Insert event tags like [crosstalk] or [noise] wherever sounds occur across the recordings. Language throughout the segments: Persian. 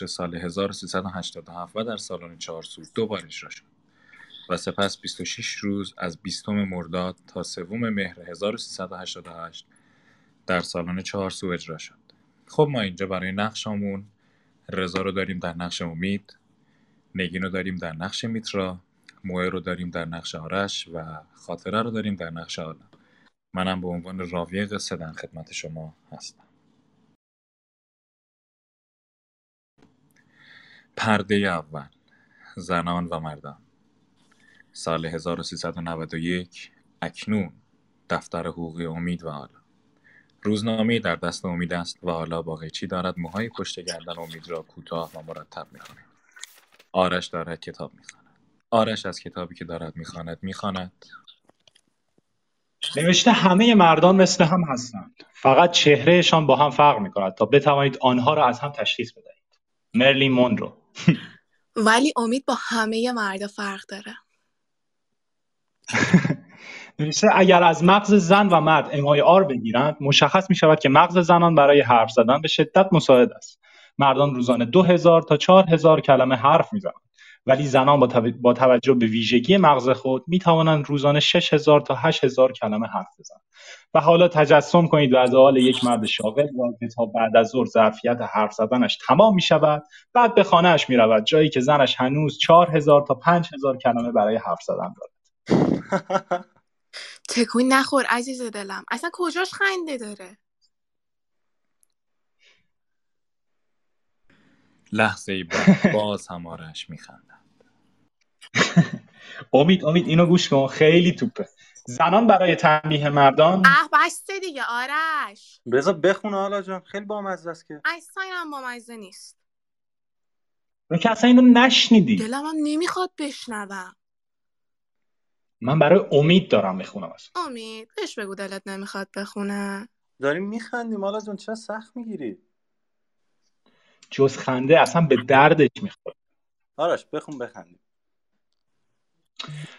تیتر سال 1387 و در سالن چهارسو دو بار اجرا شد و سپس 26 روز از 20 مرداد تا سوم مهر 1388 در سالن چهارسو اجرا شد. خب ما اینجا برای نقشمون رضا رو داریم در نقش امید نگین رو داریم در نقش میترا موه رو داریم در نقش آرش و خاطره رو داریم در نقش آدم منم به عنوان راوی قصه در خدمت شما هستم. پرده اول زنان و مردان. سال 1391 اکنون دفتر حقوقی امید و حالا روزنامه در دست امید است و حالا با قیچی دارد؟ موهای پشت گردن امید را کوتاه و مرتب می‌کند آرش دارد کتاب می‌خواند. آرش از کتابی که دارد می‌خواند می‌خواند. نوشته همه مردان مثل هم هستند. فقط چهرهشان با هم فرق می‌کند تا بتوانید آنها را از هم تشخیص بدهید. مرلین مونرو. ولی امید با همه مردا فرق داره. [laughs] نوشته اگر از مغز زن و مرد امای آر بگیرند مشخص می شود که مغز زنان برای حرف زدن به شدت مساعد است. مردان روزانه دو هزار تا چهار هزار کلمه حرف می‌زنند. ولی زنان با, با توجه به ویژگی مغز خود می توانند روزانه 6000 تا 8000 کلمه حرف بزنند. و حالا تجسم کنید حال یک مرد شاغل را که تا بعد از ظهر ظرفیت حرف زدنش تمام می شود بعد به خانهاش می رود جایی که زنش هنوز 4000 تا 5000 کلمه برای حرف زدن دارد. [laughs] تکون نخور عزیز دلم. اصلا کجاش خنده داره؟ لحظه بعد [laughs] باز هم آرش میخندند [laughs] امید امید اینو گوش کن. خیلی توپه. زنان برای تنبیه مردان. اه بسته دیگه آرش. بذار بخونه حالا جان. خیلی بامزه است که. اصلا هم بامزه نیست. رو که اصلا اینو نشنیدی. دلم هم نمی‌خواد بشنوم. من برای امید دارم می‌خونم اصلا. امید؟ بهش بگو دلت نمی‌خواد بخونه. داریم میخندیم. حالا جان چرا سخت می‌گیری؟ جز خنده اصلا به دردش می‌خوره. آرش بخون بخندیم.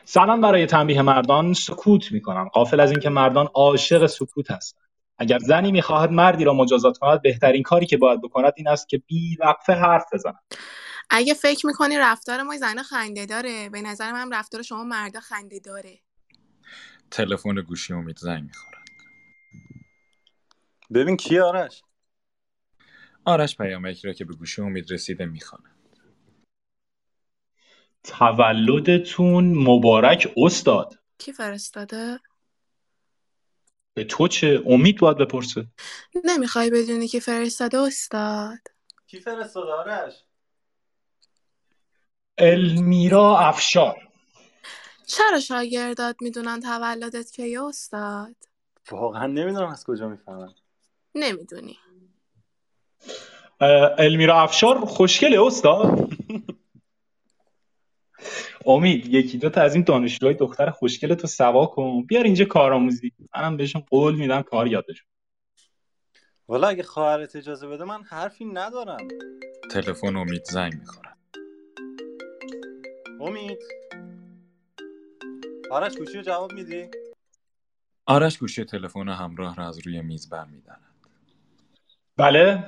زنان برای تنبیه مردان سکوت می‌کنن قافل از اینکه مردان عاشق سکوت هستند. اگر زنی می‌خواهد مردی را مجازات کند بهترین کاری که باید بکند این است که بی وقفه حرف بزند. اگه فکر می‌کنی رفتار ما زن خنده داره به نظر من رفتار شما مردا خنده داره. تلفن گوشی امید زنگ می‌خورد. ببین کی آرش؟ آرش پیامکی را که به گوشی امید رسیده می‌خواند. تولدتون مبارک استاد. کی فرستاده؟ به تو چه؟ امید باید بپرسه. نمی‌خوای بدونی که فرستاده استاد. کی فرستاده آرش؟ المیرا افشار. چرا شاگردات می‌دونن تولدت که استاد؟ واقعا نمی‌دونم از کجا می‌فهمن نمی‌دونی. المیرا افشار خوشگله استاد. امید یکی دو تا از این دانشجوهای دختر خوشگل تو سوا کن. بیار اینجا کارآموزی. منم بهشون قول میدم کار یادشون والا اگه خواهرت اجازه بده من حرفی ندارم. تلفن امید زنگ می‌خوره امید. آرش گوشی رو جواب میدی؟ آرش گوشی تلفن همراه را از روی میز برمیدارد. بله.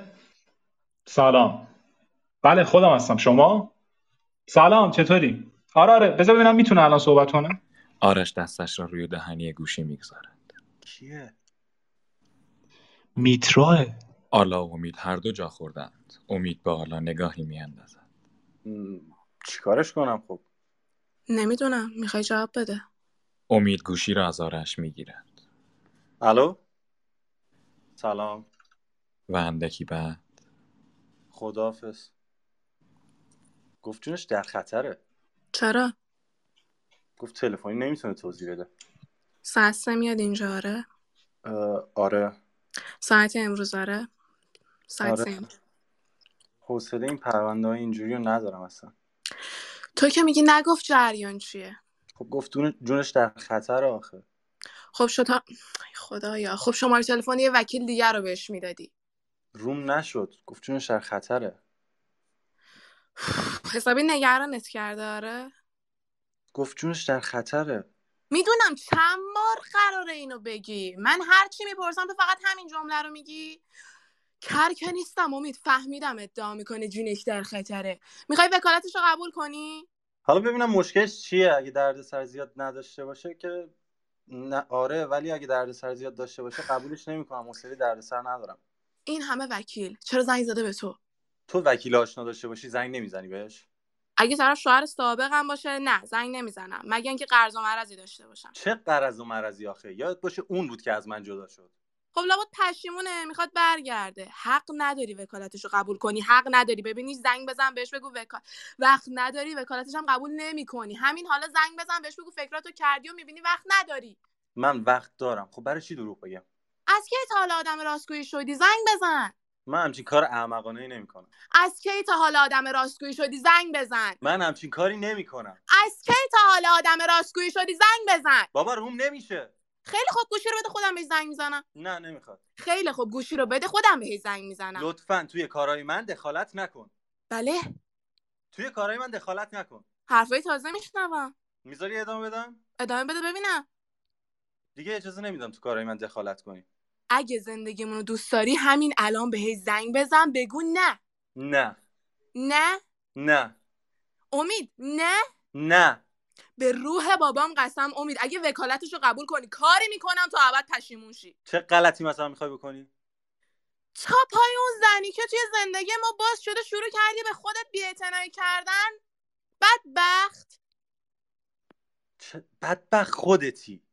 سلام. بله خودم هستم. شما؟ سلام چطوری؟ آره آره بذار ببینم می‌تونه الان صحبت کنه. آرش دستش را روی دهنی گوشی می‌گذارد. کیه؟ میتراه. آلا و امید هر دو جا خوردند. امید به آلا نگاهی میاندازد. چیکارش کنم خب؟ نمی‌دونم. می‌خوای جواب بده. امید گوشی را از آرش می‌گیرد. الو؟ سلام. و اندکی بعد. خدافز گفت جونش در خطره. چرا؟ گفت تلفنی نمی‌تونه توضیح بده. ساعت سه میاد اینجا آره؟ آره. ساعت امروز آره. ساعت آره. حوصله این پرونده های اینجوری رو ندارم اصلا. تو که میگی نگفت جریان چیه؟ خب گفت جونش در خطر آخه. خب شد خدایا. خب شماره تلفن یه وکیل دیگر رو بهش می‌دادی. روم نشد. گفت جونش در خطره. [sighs] حسابی نگرانت کرده آره؟ گفت جونش در خطره. می‌دونم چند بار قراره اینو بگی. من هر چی می‌پرسم تو فقط همین جمله رو میگی. کر که نیستم امید فهمیدم ادعا می‌کنه جونش در خطره. می‌خوای وکالتش رو قبول کنی؟ حالا ببینم مشکلش چیه؟ اگه دردسر زیاد نداشته باشه که نه آره ولی اگه دردسر زیاد داشته باشه قبولش نمی‌کنم. حوصله دردسر ندارم. این همه وکیل. چرا زنگ زده به تو؟ تو وکیل آشنا داشته باشی زنگ نمی‌زنی بهش؟ اگه طرف شوهر سابقم باشه نه زنگ نمی‌زنم. مگه اینکه قرض و مرضی داشته باشم. چه قرض و مرضی آخه؟ یاد باشه اون بود که از من جدا شد. خب لابد پشیمونه می‌خواد برگرده. حق نداری وکالتش رو قبول کنی. حق نداری. ببینی زنگ بزن بهش بگو وکال وقت نداری وکالتش هم قبول نمی‌کنی. همین حالا زنگ بزن بهش بگو فکراتو کردی و می‌بینی وقت نداری. من وقت دارم. خب برای چی دروغ بگم؟ از کی تا حالا آدم راستگویی شدی؟ زنگ بزن. من همچین کار احمقانه ای نمی‌کنم. از کی تا حالا آدم راستگویی شدی؟ زنگ بزن. من همچین کاری نمی‌کنم. از کی تا حالا آدم راستگویی شدی؟ زنگ بزن. بابا روم نمیشه. خیلی خوب گوشی رو بده خودم بهش زنگ می‌زنم. نه نمی‌خواد. خیلی خوب گوشی رو بده خودم بهش زنگ می‌زنم. لطفا توی کارهای من دخالت نکن. بله. توی کارهای من دخالت نکن. حرفای تازه میشنوم. می‌ذاری ادامه بدم؟ ادامه بده ببینم. دیگه اجازه نمیدم تو کارهای من دخالت کنی. اگه زندگیمون رو دوست داری همین الان بهش زنگ بزن بگو نه. نه. نه؟ نه. امید نه؟ نه. به روح بابام قسم امید اگه وکالتش رو قبول کنی کاری می‌کنم تا ابد پشیمون شی. چه غلطی مثلا می‌خوای بکنی؟ تا پای اون زنی که توی زندگی ما باز شده شروع کردی به خودت بیاعتنایی کردن بدبخت. چه بدبخت خودتی.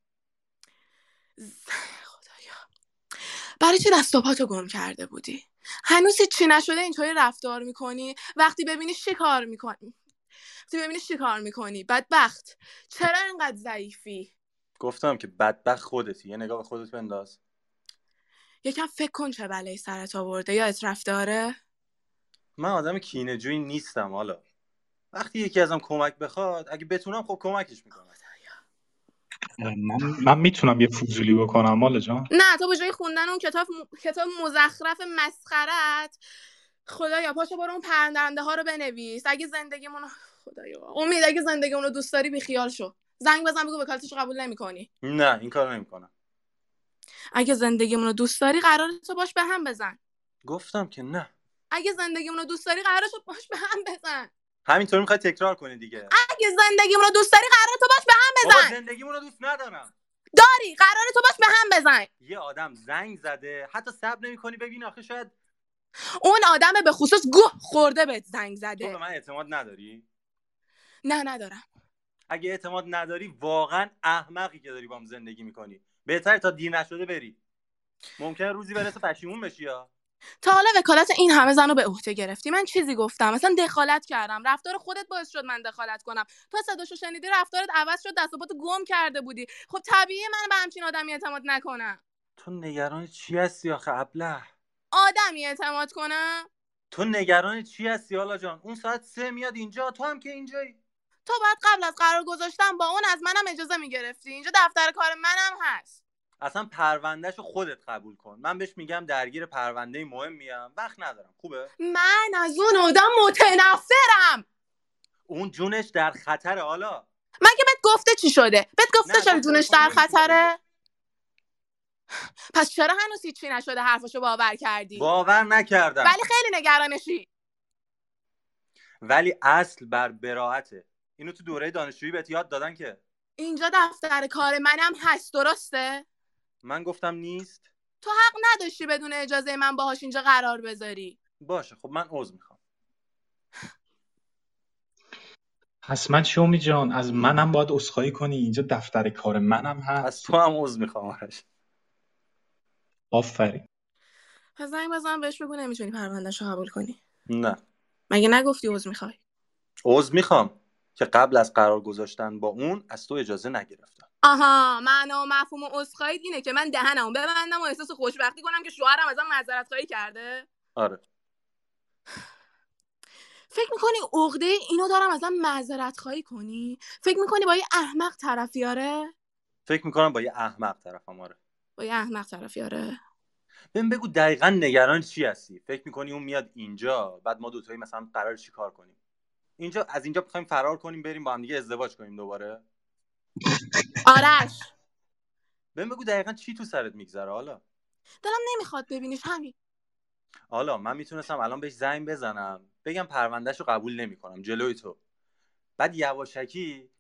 برای چی دست و پاتو گم کرده بودی؟ هنوز چی نشده اینطوری رفتار می‌کنی؟ وقتی ببینی چی کار می‌کنی؟ وقتی ببینی چی کار می‌کنی؟ بدبخت. چرا اینقدر ضعیفی؟ گفتم که بدبخت خودتی. یه نگاه به خودت بنداز. یکم فکر کن چه بلایی سرت آورده. یادت رفتاره؟ من آدم کینه‌جویی نیستم حالا. وقتی یکی ازم کمک بخواد اگه بتونم خب کمکش می‌کنم. من, من می‌تونم یه فضولی بکنم مالا جان؟ نه تو به جای خوندن اون کتاب کتاب مزخرف مسخرت خدایا پاشو برو اون پرنده ها رو بنویس. اگه زندگیمون خدایا امید اگه زندگیمون رو دوست داری بیخیال شو. زنگ بزن بگو وکالتش قبول نمی‌کنی. نه این کار نمی‌کنم. اگه زندگیمون رو دوست داری قرار تو باش به هم بزن. گفتم که نه. اگه زندگیمون رو دوست داری قرار تو باش به هم بزن. همینطور می‌خوای تکرار کنی دیگه. اگه زندگیمون رو دوست داری قرار تو باش به هم بزن. زندگیمون رو دوست ندارم. داری قرار تو باش به هم بزن. یه آدم زنگ زده حتی صبر نمی‌کنی ببین آخه شاید اون آدم به خصوص گوه خورده بهت زنگ تو به زده من اعتماد نداری؟ نه ندارم. اگه اعتماد نداری واقعا احمقی که داری با هم زندگی می‌کنی. بهتره تا دیر نشده بری. ممکنه روزی برسه پشیمون بشی یا؟ تا حالا وکالت این همه زن رو به عهده گرفتی. من چیزی گفتم؟ مثلا دخالت کردم. رفتار خودت باعث شد من دخالت کنم. تو صداشو شنیدی رفتارت عوض شد دست گم کرده بودی. خب طبیعیه من به همچین آدمی اعتماد نکنم. تو نگران چی هستی آخه ابله؟ آدمی اعتماد کنم؟ تو نگران چی هستی حالا جان؟ اون ساعت سه میاد اینجا تو هم که اینجایی. تو باید قبل از قرار گذاشتن با اون از منم اجازه می‌گرفتی. اینجا دفتر کار منم هست. اصلا پروندهشو خودت قبول کن. من بهش میگم درگیر پرونده مهم میم وقت ندارم. خوبه؟ من از اون آدم متنفرم. اون جونش در خطر حالا مگه بهت گفته چی شده؟ بهت گفته چرا جونش در خطره؟ پس چرا هنوز هیچی نشده؟ حرفشو باور کردی. باور نکردم. ولی خیلی نگرانشی. ولی اصل بر براعته اینو تو دوره دانشجویی بهت یاد دادن که؟ اینجا دفتر کار منم هست. درسته؟ من گفتم نیست. تو حق نداشتی بدون اجازه من باهاش اینجا قرار بذاری. باشه خب من عذر می‌خوام. حتما شومی جان از منم باید عذرخواهی کنی. اینجا دفتر کار منم از هست تو هم عذر می‌خوام آرش. آفرین. پس زنگ بزن بهش بگو نمی‌تونی پروندهشو قبول کنی. نه. مگه نگفتی عذر می‌خوای؟ عذر می‌خوام. که قبل از قرار گذاشتن با اون از تو اجازه نگرفتم. آها معنا و مفهوم عذرخواهی اینه که من دهنمو ببندم و احساس خوشبختی کنم که شوهرم ازم معذرت خواهی کرده. آره. فکر می‌کنی عقده اینو دارم ازم معذرت خواهی کنی؟ فکر می‌کنی با یه احمق طرفیاره فکر می‌کنم با یه احمق طرفم آره. با یه احمق طرفیاره بهم بگو دقیقا نگران چی هستی؟ فکر می‌کنی اون میاد اینجا بعد ما دوتایی مثلا قرار چی کار کنیم؟ اینجا از اینجا می‌خوایم فرار کنیم بریم با هم دیگه ازدواج کنیم دوباره؟ آرش. بهم بگو دقیقا چی تو سرت میگذره حالا. دلم نمی‌خواد ببینیش همین. حالا من می‌تونستم الان بهش زنگ بزنم. بگم پروندهش رو قبول نمی‌کنم جلوی تو. بعد یواشکی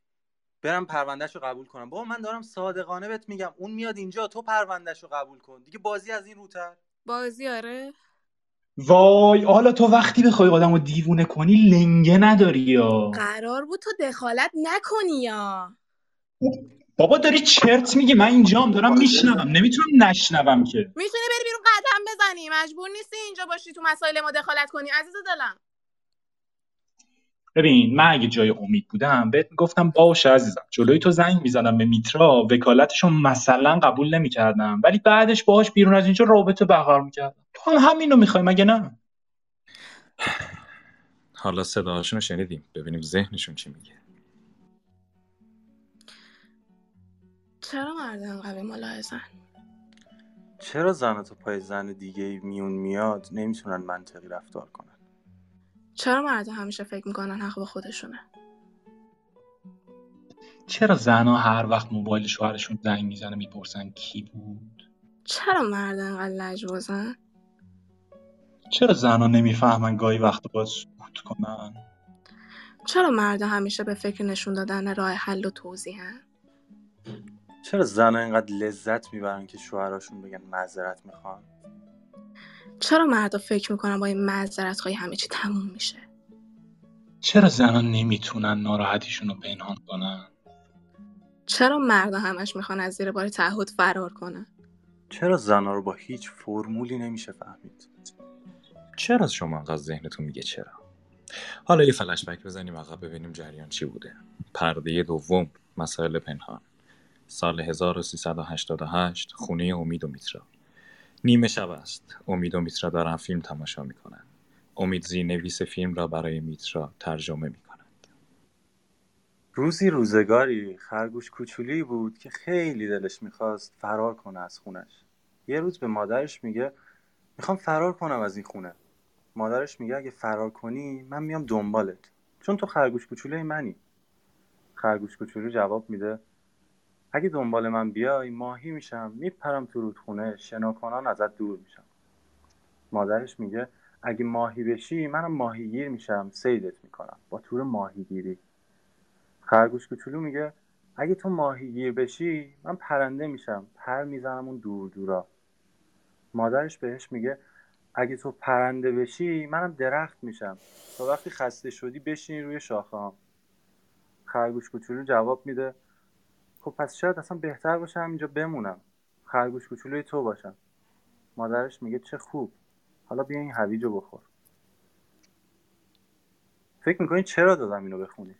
برم پروندهش رو قبول کنم. بابا من دارم صادقانه بهت میگم اون میاد اینجا تو پروندهش رو قبول کن. دیگه بازی از این روتر. بازی آره. وای حالا تو وقتی بخوای آدمو دیوونه کنی لنگه نداری یا؟ قرار بود تو دخالت نکنی یا؟ بابا داری چرت میگی من اینجام دارم میشنوم. نمی‌تونم نشنوم که. می‌تونی بری بیرون قدم بزنی. مجبور نیستی اینجا باشی تو مسائل ما دخالت کنی. عزیز دلم. ببین من اگه جای امید بودم بهت گفتم باشه عزیزم. جلوی تو زنگ می‌زدم به میترا وکالتشو مثلا قبول نمی‌کردم. ولی بعدش باهاش بیرون از اینجا رابطه برقرار می‌کردم. تو هم همینو می‌خوای مگه نه؟ حالا صداهاشون رو شنیدیم. ببینیم ذهنشون چی میگه. چرا مرد انقدر ملاحظن چرا زن تو پای زن دیگه میون میاد؟ نمی‌تونن منطقی رفتار کنن. چرا مردا همیشه فکر می‌کنن حق با خودشونه؟ چرا زنها هر وقت موبایل شوهرشون زنگ می‌زنه می‌پرسن کی بود؟ چرا مرد انقدر لجبازن؟ چرا زنها نمی‌فهمن گاهی وقت باید سکوت کنن؟ چرا مردا همیشه به فکر نشون دادن راه حل و توضیحن؟ چرا زن اینقدر لذت می‌برن که شوهراشون بگن معذرت می‌خوان؟ چرا مردا فکر می‌کنن با این معذرت های همه چی تموم میشه؟ چرا زنها نمی‌تونن ناراحتیشون رو پنهان کنن؟ چرا مردا همش می‌خوان از زیر بار تعهد فرار کنن؟ چرا زنها رو با هیچ فرمولی نمیشه فهمید؟ چرا شما انقدر ذهنتون میگه چرا؟ حالا یه فلش بک بزنیم عقب ببینیم جریان چی بوده. پرده دوم مسائل پنهان. سال 1388 خونه امید و میترا. نیمه شب است. امید و میترا دارن فیلم تماشا می‌کنن. امید زیرنویس فیلم را برای میترا ترجمه می‌کند. روزی روزگاری خرگوش کوچولی بود که خیلی دلش می‌خواست فرار کنه از خونش. یه روز به مادرش میگه می‌خوام فرار کنم از این خونه. مادرش میگه اگه فرار کنی من میام دنبالت. چون تو خرگوش کوچولوی منی. خرگوش کوچولو جواب میده اگه دنبال من بیای ماهی میشم میپرم تو رودخونه شناکنان ازت دور میشم. مادرش میگه اگه ماهی بشی منم ماهیگیر میشم سیدت می‌کنم. با تور ماهیگیری. خرگوش کوچولو میگه اگه تو ماهیگیر بشی من پرنده میشم. پر می‌زنم اون دور دورا. مادرش بهش میگه اگه تو پرنده بشی منم درخت میشم. تا وقتی خسته شدی بشینی روی شاخه‌هام خرگوش کوچولو جواب میده خب پس شاید اصلا بهتر باشه همینجا بمونم. خرگوش کوچولوی تو باشم. مادرش میگه چه خوب. حالا بیا این هویجو بخور. فکر می‌کنی چرا دادم اینو بخونی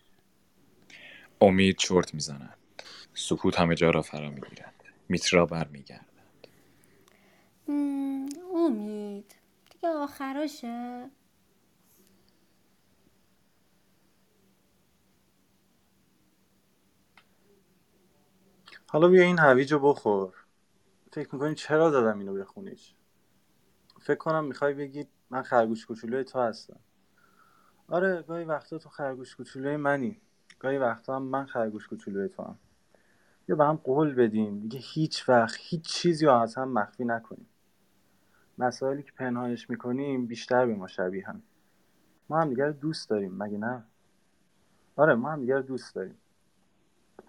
امید چرت می‌زند. سکوت همه جا را فرا می‌گیرد. میترا برمیگرد مم، امید. دیگه آخراشه؟ حالا بیا این هویجو بخور. فکر می‌کنی چرا دادم اینو بخونیش فکر کنم می‌خوای بگی من خرگوش کوچولوی تو هستم. آره گاهی وقتا تو خرگوش کوچولوی منی. گاهی وقتا هم من خرگوش کوچولوی تو هم. یا به هم قول بدیم. دیگه هیچ وقت هیچ چیزی رو از هم مخفی نکنیم. مسائلی که پنهانش می‌کنیم بیشتر به ما شبیه هم. ما هم دیگه رو دوست داریم مگه نه؟ آره ما هم دیگه رو دوست داریم.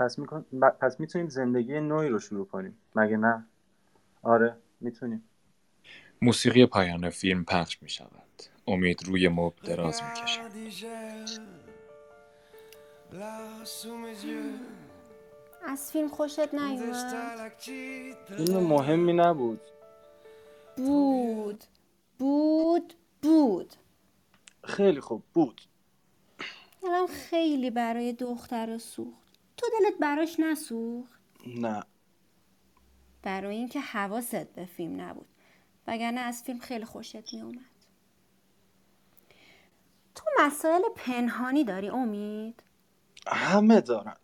پس میکن... پس می‌تونیم زندگی نوعی رو شروع کنیم. مگه نه؟ آره می‌تونیم. موسیقی پایان فیلم پخش می شود امید روی مبل دراز می کشد از فیلم خوشت نیومد. فیلم مهمی نبود. بود. بود. بود. خیلی خوب. بود. دلم خیلی برای دختر سوخت. تو دلت براش نسوخت؟ نه. برای اینکه حواست به فیلم نبود. وگرنه از فیلم خیلی خوشت میومد تو مسائل پنهانی داری امید؟ همه دارن.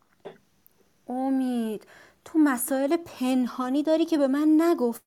امید تو مسائل پنهانی داری که به من نگفت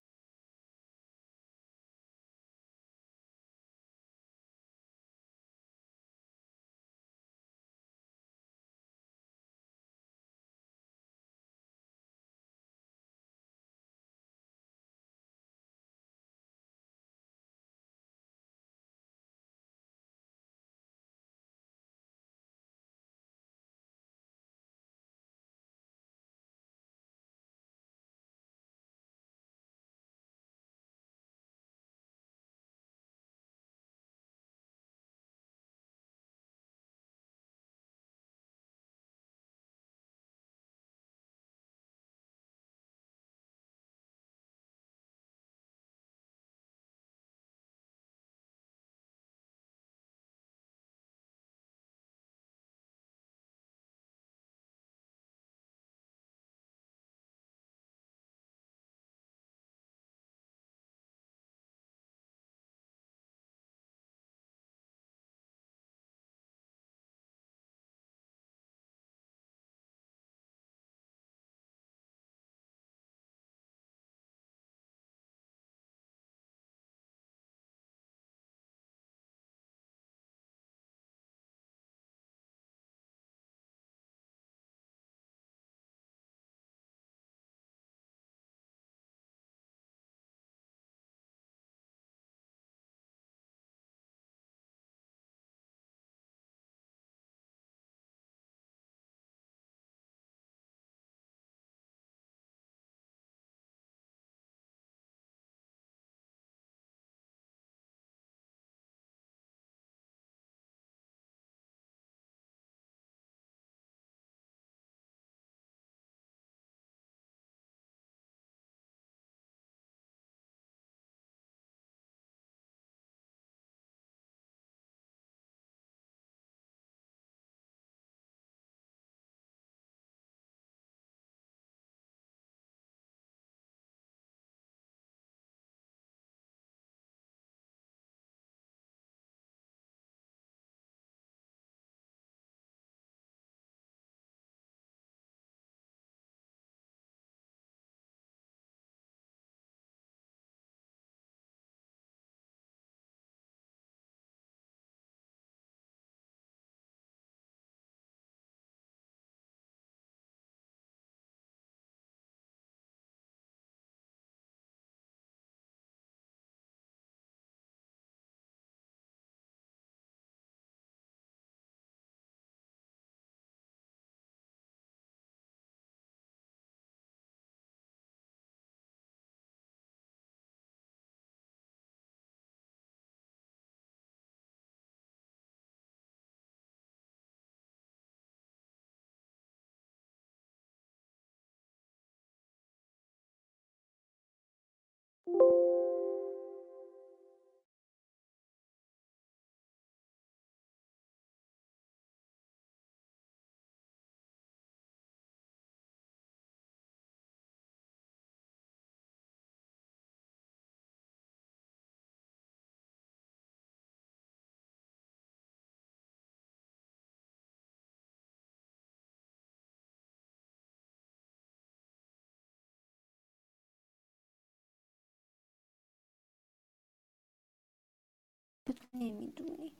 نمی‌دونی.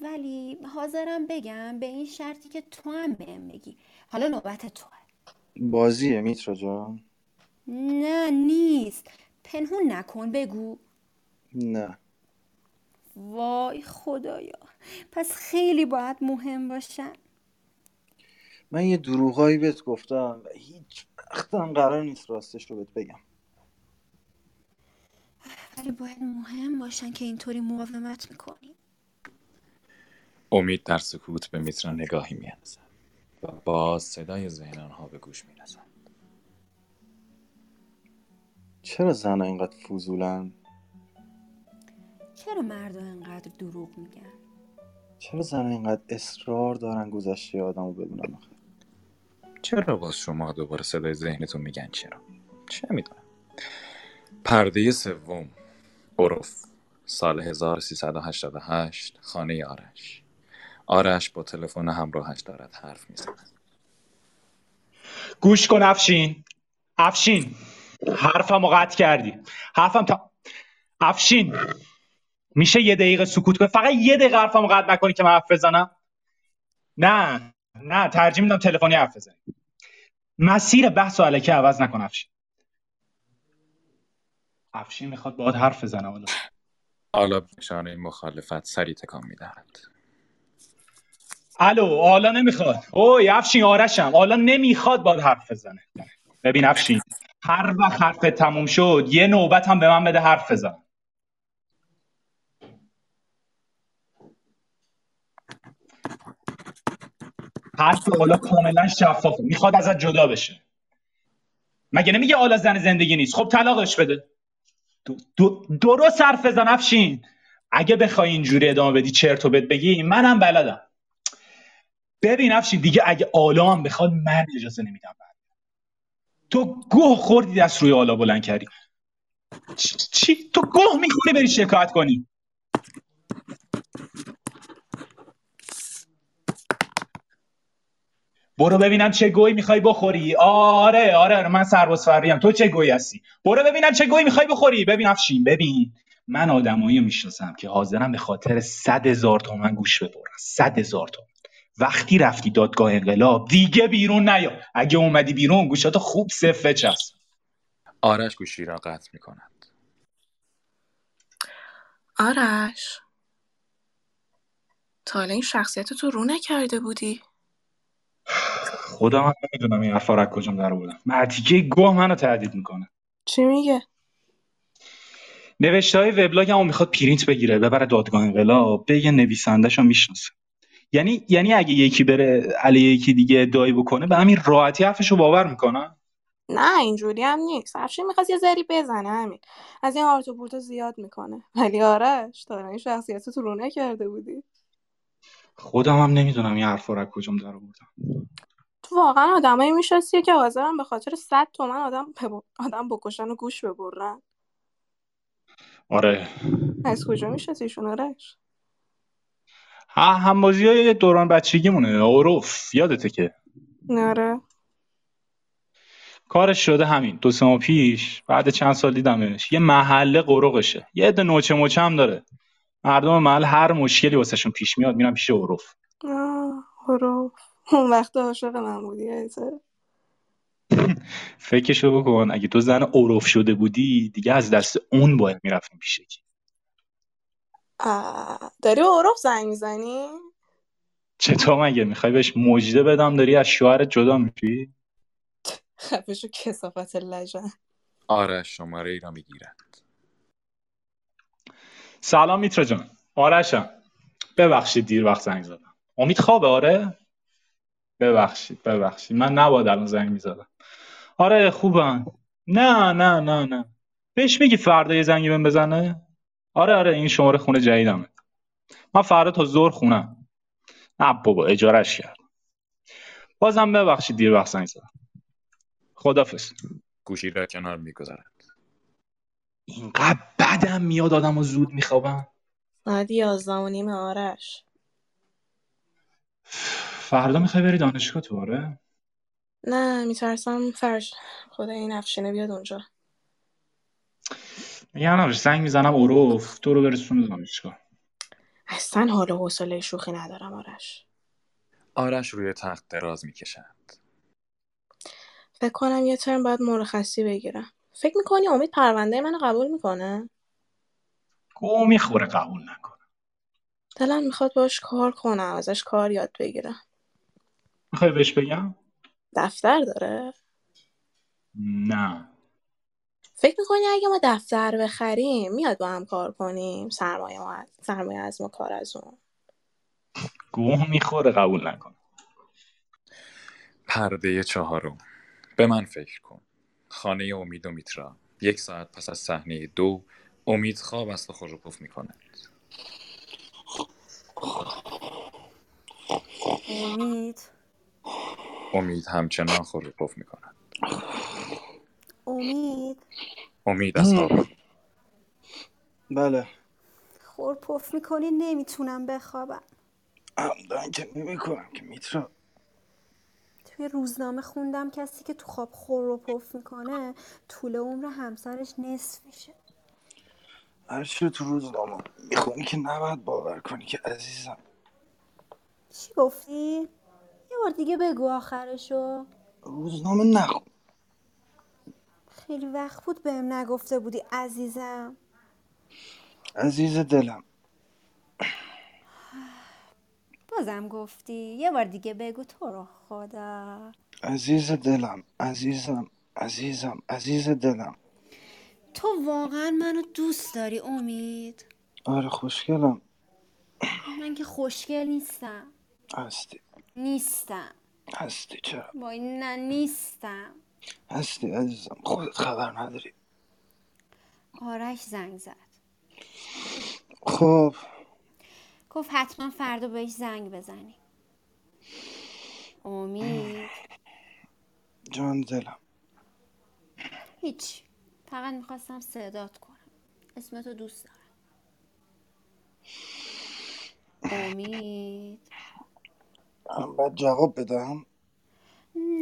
ولی حاضرم بگم به این شرطی که تو هم بهم بگی. حالا نوبت توه. بازیه میترا جان؟ نه نیست. پنهون نکن بگو. نه. وای خدایا. پس خیلی باید مهم باشن من یه دروغایی بهت گفتم و هیچ وقتم قرار نیست راستش رو بهت بگم. ولی باید مهم باشن که اینطوری مقاومت می‌کنی. امید در سکوت به میترا نگاهی میاندازد و باز صدای ذهن آنها به گوش می‌رسد. چرا زن اینقدر فضولن؟ چرا مردا اینقدر دروغ میگن؟ چرا زن اینقدر اصرار دارن گذشته آدم رو بدونن آخه؟ چرا باز شما دوباره صدای ذهنتون میگن چرا؟ چه می‌دونم. پرده سوم. عرف سال 1388 خانه آرش. آرش با تلفن همراهش دارد حرف می‌زند. گوش کن افشین. افشین حرفمو قطع کردی. حرفم تا افشین میشه یه دقیقه سکوت کنی؟ فقط یه دقیقه حرفمو قطع نکنی که من حرف بزنم؟ نه نه ترجیح میدم تلفنی حرف بزنی. مسیر بحث و علکه عوض نکن افشین. افشین می‌خواد باهات حرف بزنه حالا. حالا نشانه مخالفت سری تکان می‌دهد. الو حالا نمی‌خواد. اوی افشین آرشم. حالا نمی‌خواد باهات حرف بزنه. ببین افشین هر وقت حرف تموم شد یه نوبت هم به من بده حرف بزن. حرف حالا کاملا شفافه می‌خواد ازت جدا بشه. مگه نمیگه حالا زن زندگی نیست؟ خب طلاقش بده. دو- درست حرف بزن افشین. اگه بخوای اینجوری ادامه بدی چرت و بهت بگی منم بلدم. ببین افشین دیگه اگه آلا هم بخواد من اجازه نمیدم تو گوه خوردی دست روی آلا بلند کردی. چی, چی؟ تو گوه می‌خوری بری شکایت کنی. برو ببینم چه گویی می‌خوای بخوری. آره آره آره من سرباز فریم تو چه گویی هستی؟ برو ببینم چه گویی می‌خوای بخوری. ببین افشین ببین. من آدمایی رو می‌شناسم که حاضرم به خاطر صد هزار تومن گوش ببرن. صد هزار تومن. وقتی رفتی دادگاه انقلاب دیگه بیرون نیا. اگه اومدی بیرون گوشاتو خوب صفر بچسب. آرش گوشی را قطع می‌کند. آرش. تا حالا این شخصیت تو رو نکرده بودی. خودم هم نمی‌دونم این حرفا رو از کجام در آوردم. مرتیکه گوه منو تهدید می‌کنه. چی میگه؟ نوشته های وبلاگمو می‌خواد پرینت بگیره ببره دادگاه انقلاب بگه نویسندهش رو می‌شناسه. یعنی یعنی اگه یکی بره علیه یکی دیگه ادعایی بکنه به همین راحتی حرفشو باور می‌کنن؟ نه اینجوری هم نیست. افشین می‌خواست یه ذری بزنه همین. از این آرتو پورتو زیاد می‌کنه. ولی آرش تا این شخصیت تو رو نکرده بودی. خودم هم نمی‌دونم این حرفا رو کجام در آوردم. تو واقعا آدمایی می‌شناسی که حاضرن به خاطر صد تومن آدم بب- آدم بکشن و گوش ببرن. آره. از کجا میشناسیشون آرش؟ ها همبازی های دوران بچگیمونه. عروف یادته که. نره کارش شده همین. دو سه ماه پیش بعد چند سال دیدمش. یه محله قرقشه یه عده نوچه موچه هم داره. مردم محل هر مشکلی واسهشون پیش میاد میرن پیش عروف. آه هرو اون وقت عاشق من بودی [laughs] فکرشو بکن اگه تو زن عروف شده بودی دیگه از دست اون باید می‌رفتیم پیش آه، داری به عرف زنگ می‌زنی؟ چطور مگه؟ می‌خوای بهش مژده بدم؟ داری از شوهرت جدا میشی؟ خفشو کسافت لجن. آرش شماره ای را می‌گیرد سلام میترا جان. آرشم. ببخشید دیر وقت زنگ زدم. امید خوابه؟ آره؟ ببخشید ببخشید. من نباید الان زنگ می‌زدم. آره خوبم. نه نه نه نه. بهش میگی فردا یه زنگی بهم بزنه؟ آره آره این شماره خونه جدیدمه. من فردا تا ظهر خونم. نه بابا اجارش کرد بازم ببخشید دیر وقت زنگ زدم. خدافظ. گوشی را کنار می‌گذارد. اینقدر بدم میاد آدم و زود میخوابم. ساعت یازده و نیم آرش. فردا می‌خوای بری دانشگاه تو آره؟ نه میترسم فرش خدا این افشینه بیاد اونجا. میگم نباش زنگ می‌زنم اوروف تو رو برسونه دانشگاه. اصلا حال و حوصله شوخی ندارم آرش. آرش روی تخت دراز می‌کشند. فکر کنم یه ترم باید مرخصی بگیرم. فکر می‌کنی امید پرونده منو قبول می‌کنه؟ گو می‌خوره قبول نکنه. دلم می‌خواد باش کار کنم ازش کار یاد بگیرم. می‌خوای بهش بگم؟ دفتر داره؟ نه. فکر می‌کنی اگه ما دفتر بخریم میاد با هم کار کنیم؟ سرمایه ما سرمایه از ما کار از اون. گو می‌خوره قبول نکنه. پرده چهارم. به من فکر کن. خانه امید و میترا. یک ساعت پس از صحنه دو امید خواب است و خود رو پف می‌کند امید. امید همچنان خود رو پف می‌کند امید. امید از خواب. بله. خور پف می‌کنی؟ نمی‌تونم بخوابم. همدن که نمی کنم که میترا توی روزنامه خوندم کسی که تو خواب خور و پف می‌کنه طول عمر همسرش نصف میشه. هرچی تو روزنامه می‌خونی که نباید باور کنی که عزیزم. چی گفتی؟ یه بار دیگه بگو آخرشو. روزنامه نخون. خیلی وقت بود بهم نگفته بودی عزیزم. عزیز دلم. بازم گفتی. یه بار دیگه بگو تو رو خدا. عزیز دلم عزیزم عزیزم عزیز دلم. تو واقعا منو دوست داری امید؟ آره خوشگلم. من که خوشگل نیستم. هستی. نیستم. هستی چرا؟ وای نه نیستم. هستی عزیزم خودت خبر نداری. آرش زنگ زد. خب. گفت حتما فردا بهش زنگ بزنی. امید. جان دلم. هیچ. فقط می‌خواستم صدات کنم. اسمتو دوست دارم. امید. الان باید جواب بدم.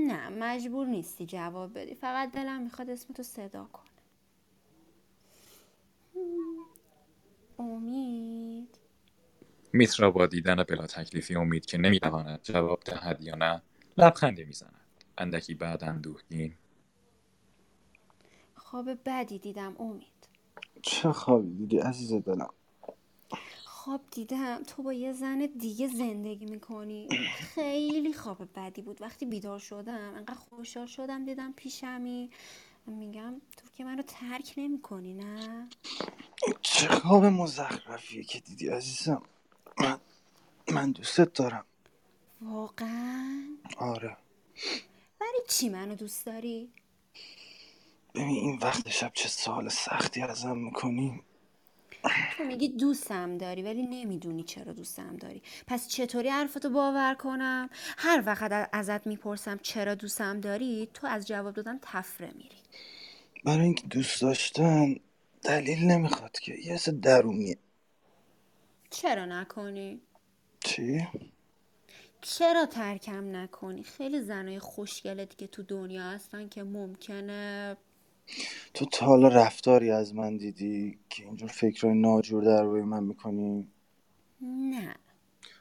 نه مجبور نیستی جواب بدی. فقط دلم می‌خواد اسمتو صدا کنه امید. میترا با دیدن بلا تکلیفی امید که نمی‌تواند جواب دهد یا نه لبخندی می‌زند. اندکی بعد اندوهگین. خواب بدی دیدم امید. چه خوابی دیدی عزیز دلم؟ خواب دیدم. تو با یه زن دیگه زندگی می‌کنی. خیلی خواب بدی بود. وقتی بیدار شدم انقدر خوشحال شدم دیدم پیشمی. میگم تو که منو ترک نمی‌کنی نه؟ چه خواب مزخرفیه که دیدی عزیزم. من من دوستت دارم. واقعا؟ آره. برای چی منو دوست داری؟ ببین این وقت شب چه سال سختی ازم می‌کنی؟ تو میگی دوستم داری ولی نمی‌دونی چرا دوستم داری. پس چطوری حرفتو باور کنم؟ هر وقت ازت می‌پرسم چرا دوستم داری تو از جواب دادن تفره میری. برای اینکه دوست داشتن دلیل نمی‌خواد که یه حس درونیه. چرا نکنی؟ چی؟ چرا ترکم نکنی؟ خیلی زنای خوشگله دیگه تو دنیا هستن که ممکنه تو تا حالا رفتاری از من دیدی که اینجور فکرهای ناجور در روی من می‌کنی؟ نه.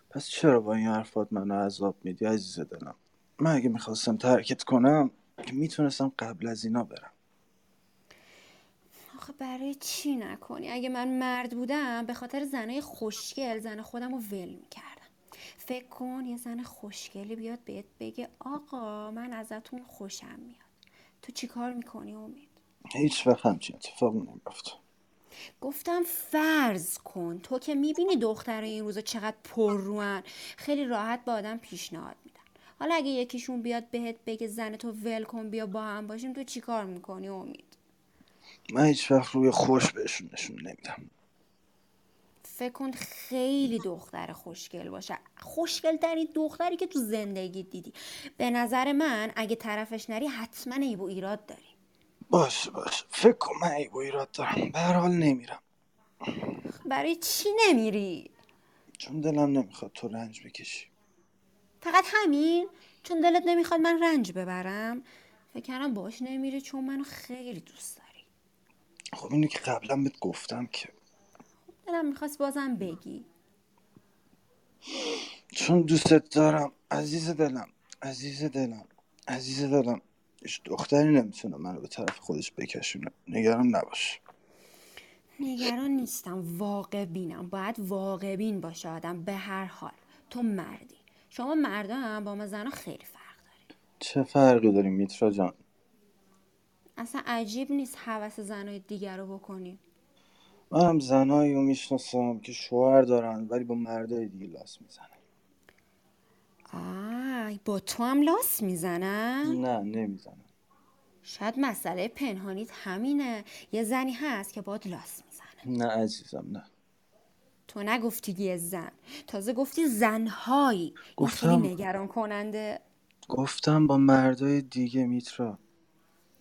پس چرا با این حرفات منو عذاب میدی عزیز دلم؟ من اگه می‌خواستم ترکت کنم که می‌تونستم قبل از اینا برم. آخه برای چی نکنی؟ اگه من مرد بودم به خاطر زنای خوشگل زن خودم رو ول می‌کردم. فکر کن یه زن خوشگلی بیاد بهت بگه آقا من ازتون خوشم میاد. تو چی کار می‌کنی امید؟ هیچ وقت همچین اتفاقی نمیفته گفتم فرض کن تو که می‌بینی دخترای این روزا چقدر پر خیلی راحت با آدم پیشنهاد میدن. حالا اگه یکیشون بیاد بهت بگه زن تو ول کن بیا با هم باشیم تو چی کار می‌کنی؟ امید. من هیچ وقت روی خوش بهشون نشون نمیدم. فکر کن خیلی دختر خوشگل باشه. خوشگل ترین دختری که تو زندگی دیدی. به نظر من اگه طرفش نری حتما عیب و ایراد داری. باشه باشه. فکر کن من عیب و ایراد دارم. به هر حال نمیرم. برای چی نمیری؟ چون دلم نمی‌خواد تو رنج بکشی. فقط همین؟ چون دلت نمی‌خواد من رنج ببرم؟ فکر کردم باش نمیری چون منو خیلی دوست داری. خب اینو که قبلا بهت گفتم که. دلم می‌خواست بازم بگی. چون دوستت دارم. عزیز دلم. عزیز دلم. عزیز دلم. هیچ دختری نمی‌تونه منو به طرف خودش بکشونه. نگران نباش. نگران نیستم. واقع بینم. باید واقع بین باشه آدم. به هر حال. تو مردی. شما مردا هم با ما زنا خیلی فرق داریم چه فرقی داریم میترا جان؟ اصلا عجیب نیست حوس زنای دیگر رو بکنی. من هم زنایی رو می‌شناسم که شوهر دارن ولی با مردای دیگه لاس می‌زنن. آی با تو هم لاس می‌زنن نه نمی‌زنن شاید مسئله پنهانیت همینه. یه زنی هست که باد لاس می‌زنه. نه عزیزم نه. تو نگفتی یه زن. تازه گفتی زنهایی. گفتم- خیلی نگران کننده گفتم با مردای دیگه میترا.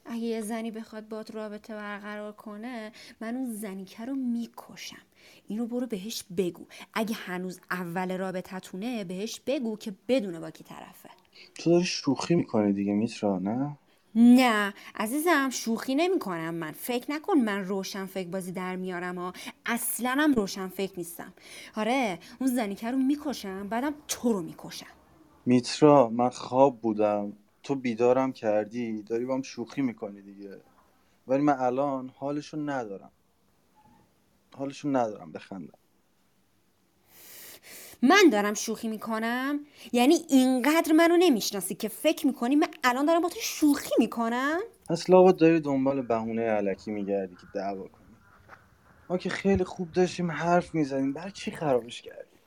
اگه یه زنی بخواد باد رابطه برقرار کنه من اون زنیکه رو می‌کشم. اینو برو بهش بگو. اگه هنوز اول رابطتونه بهش بگو که بدونه با کی طرفه. تو داری شوخی می‌کنی دیگه میترا؟ نه؟ نه عزیزم شوخی نمی کنم من. فکر نکن من روشن فکر بازی در میارم ها. اصلا هم روشن فکر نیستم. آره اون زنیکه رو می‌کشم بعدم تو رو می‌کشم. میترا من خواب بودم. تو بیدارم کردی؟ داری با هم شوخی می‌کنی دیگه. ولی من الان حالشو ندارم. حالشو ندارم بخندم. من دارم شوخی می‌کنم؟ یعنی اینقدر منو نمی‌شناسی که فکر می‌کنی من الان دارم با تو شوخی می‌کنم؟ پس لابد داری دنبال بهونه علکی میگردی که دعوا کنی. ما که خیلی خوب داشتیم حرف می‌زدیم برای چی خرابش کردی؟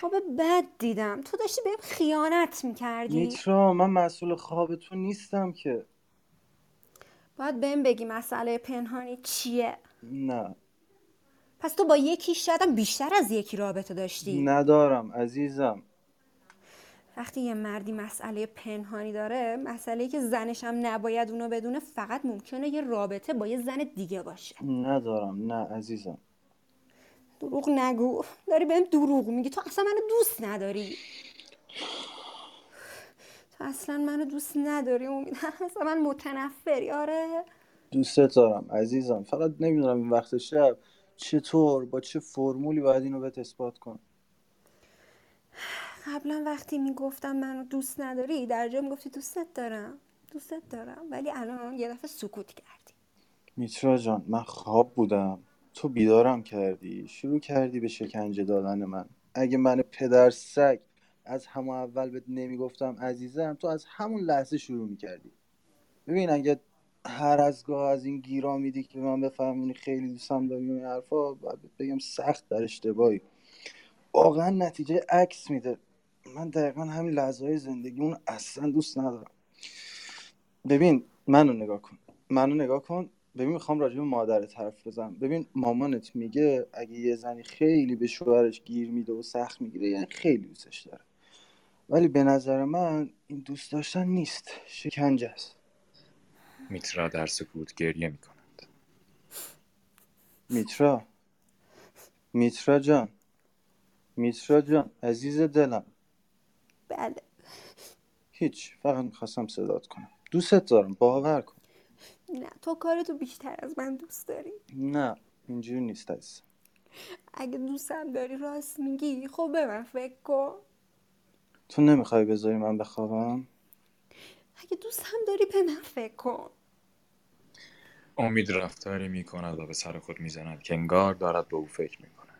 خواب بد دیدم. تو داشتی بهم خیانت می‌کردی. میترا من مسئول خواب تو نیستم که. باید بهم بگی مسئله پنهانی چیه؟ نه. پس تو با یکی شایدم بیشتر از یکی رابطه داشتی. ندارم عزیزم. وقتی یه مردی مسئله پنهانی داره مسئله که زنش هم نباید اونو بدونه فقط ممکنه یه رابطه با یه زن دیگه باشه. ندارم نه عزیزم. دروغ نگو. داری بهم دروغ میگی. تو اصلا منو دوست نداری. تو اصلا منو دوست نداری امید. [laughs] اصلا من متنفری. آره. دوستت دارم عزیزم. فقط نمی‌دونم این وقت شب چطور؟ با چه فرمولی باید اینو بهت اثبات کنم؟ قبلا وقتی می‌گفتم منو دوست نداری در جا می‌گفتی دوستت دارم. دوستت دارم. ولی الان یه دفعه سکوت کردی. میترا جان من خواب بودم. تو بیدارم کردی. شروع کردی به شکنجه دادن من. اگه من پدر سگ از همون اول بهت نمی‌گفتم عزیزم تو از همون لحظه شروع می‌کردی. ببین اگه هر از گاه از این گیرا میدی که من بفهمونی خیلی دوستم داری این حرفا بهت بگم سخت در اشتباهی. واقعا نتیجه عکس میده. من دقیقا همین لحظه های زندگی اون اصلا دوست ندارم. ببین منو نگاه کن. منو نگاه کن. ببین می‌خوام راجع به مادرت حرف بزنم. ببین مامانت میگه اگه یه زنی خیلی به شوهرش گیر میده و سخت می‌گیره یعنی خیلی دوستش داره. ولی به نظر من این دوست داشتن نیست. شکنجه است. میترا در سکوت گریه می کند میترا میترا جان میترا جان عزیز دلم. بله. هیچ فقط می‌خواستم صدات کنم. دوستت دارم باور کن. نه تو کارتو بیشتر از من دوست داری. نه اینجوری نیست عزیزم. اگه دوستم داری راست میگی. خب به من فکر کن. تو نمی‌خوای بذاری من بخوابم؟ اگه دوستم داری به من فکر کن. امید رفتاری می کند و به سر خود می زند که انگار دارد به او فکر می کند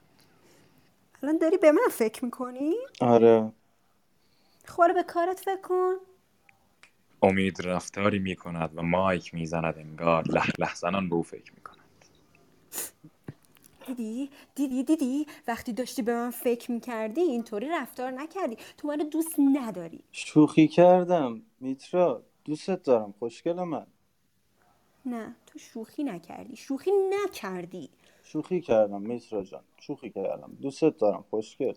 الان داری به من فکر می‌کنی؟ آره. خوره به کارت فکر کن. امید رفتاری می کند و مایک می زند انگار لح لح زنان به او فکر می کند دیدی؟ دیدی؟ دیدی؟ وقتی داشتی به من فکر می‌کردی اینطوری رفتار نکردی. تو منو دوست نداری. شوخی کردم میترا. دوستت دارم خوشگل من. نه تو شوخی نکردی. شوخی نکردی. شوخی کردم میترا جان. شوخی کردم. دوستت دارم خوشگل.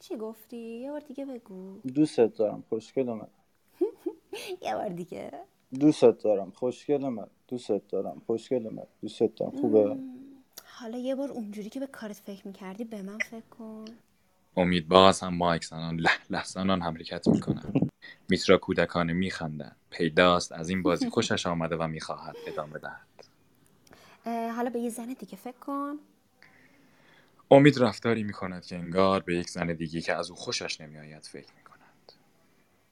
چی گفتی؟ یه بار دیگه بگو. دوستت دارم خوشگل من. [laughs] یه بار دیگه. دوستت دارم خوشگل من. دوستت دارم خوشگل من. دوستت دارم خوبه؟ حالا یه بار اونجوری که به کارت فکر می‌کردی به من فکر کن. امید باز هم مایک زنان لح لح زنان حرکت می کند [laughs] میترا کودکانه می خندد پیداست. از این بازی [laughs] خوشش آمده و می خواهد ادامه دهد. حالا به یه زن دیگه فکر کن. امید رفتاری می کند که انگار به یک زن دیگی که از او خوشش نمیآید فکر می کند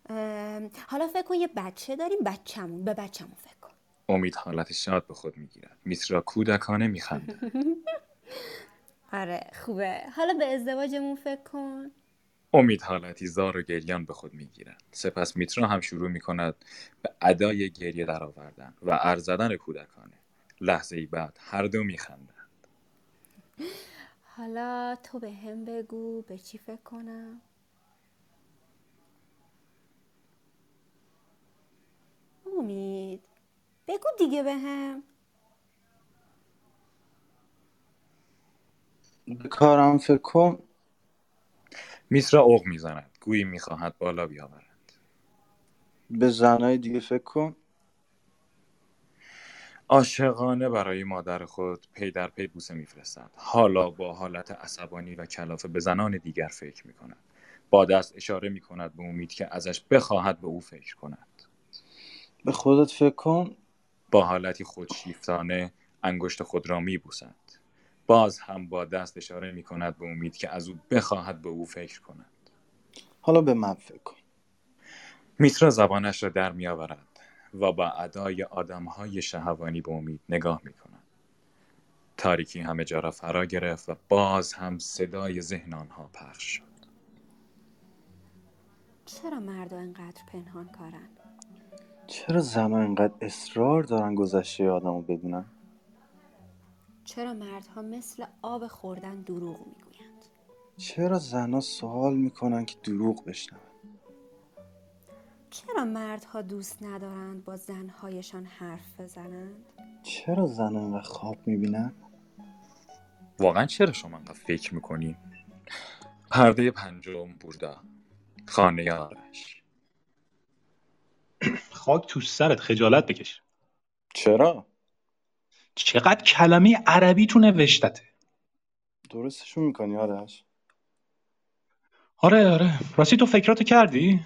ام، حالا فکر کن یه بچه داریم بچه‌مون به بچه‌مون فکر کن. امید حالت شاد به خود می گیرد میترا کودکانه می خندد [laughs] آره خوبه. حالا به ازدواجمون فکر کن. امید حالتی زار و گریان به خود می گیرد سپس میترا هم شروع می کند به ادای گریه درآوردن و ارز زدن کودکانه. لحظه ای بعد هر دو می خندند حالا تو به هم بگو به چی فکر کنم؟ امید بگو دیگه به هم. به کارم فکر کن. میترا اوق می‌زند. گویی می‌خواهد بالا بیاورد. به زنهای دیگه فکر کن. عاشقانه برای مادر خود پی در پی بوسه میفرستد. حالا با حالت عصبانی و کلافه به زنان دیگر فکر می کند با دست اشاره می کند به امید که ازش بخواهد به او فکر کند. به خودت فکر کن. با حالتی خودشیفتانه انگشت خود را می بوسد باز هم با دست اشاره می کند به امید که از او بخواهد به او فکر کند. حالا به من فکر کن. میترا زبانش را در می آورد و با ادای آدمهای شهوانی به امید نگاه می کند تاریکی همه جا را فرا گرفت و باز هم صدای ذهن آنها پخش شد. چرا مردا انقدر پنهان کارن چرا زنها اینقدر اصرار دارن گذشته آدمو بدونن؟ چرا مردها مثل آب خوردن دروغ می‌گویند؟ چرا زنها سوال می‌کنن که دروغ بشنون؟ چرا مردها دوست ندارند با زنهایشان حرف بزنند؟ چرا زنها اینقدر خواب می‌بینن؟ واقعا چرا شما انقدر فکر می‌کنی؟ پرده پنجم بوردا خانه آرش. خاک تو سرت خجالت بکش. چرا؟ چقدر کلمه عربی تو نوشتته؟ درستشون می‌کنی آرش؟ آره آره. راستی تو فکراتو کردی؟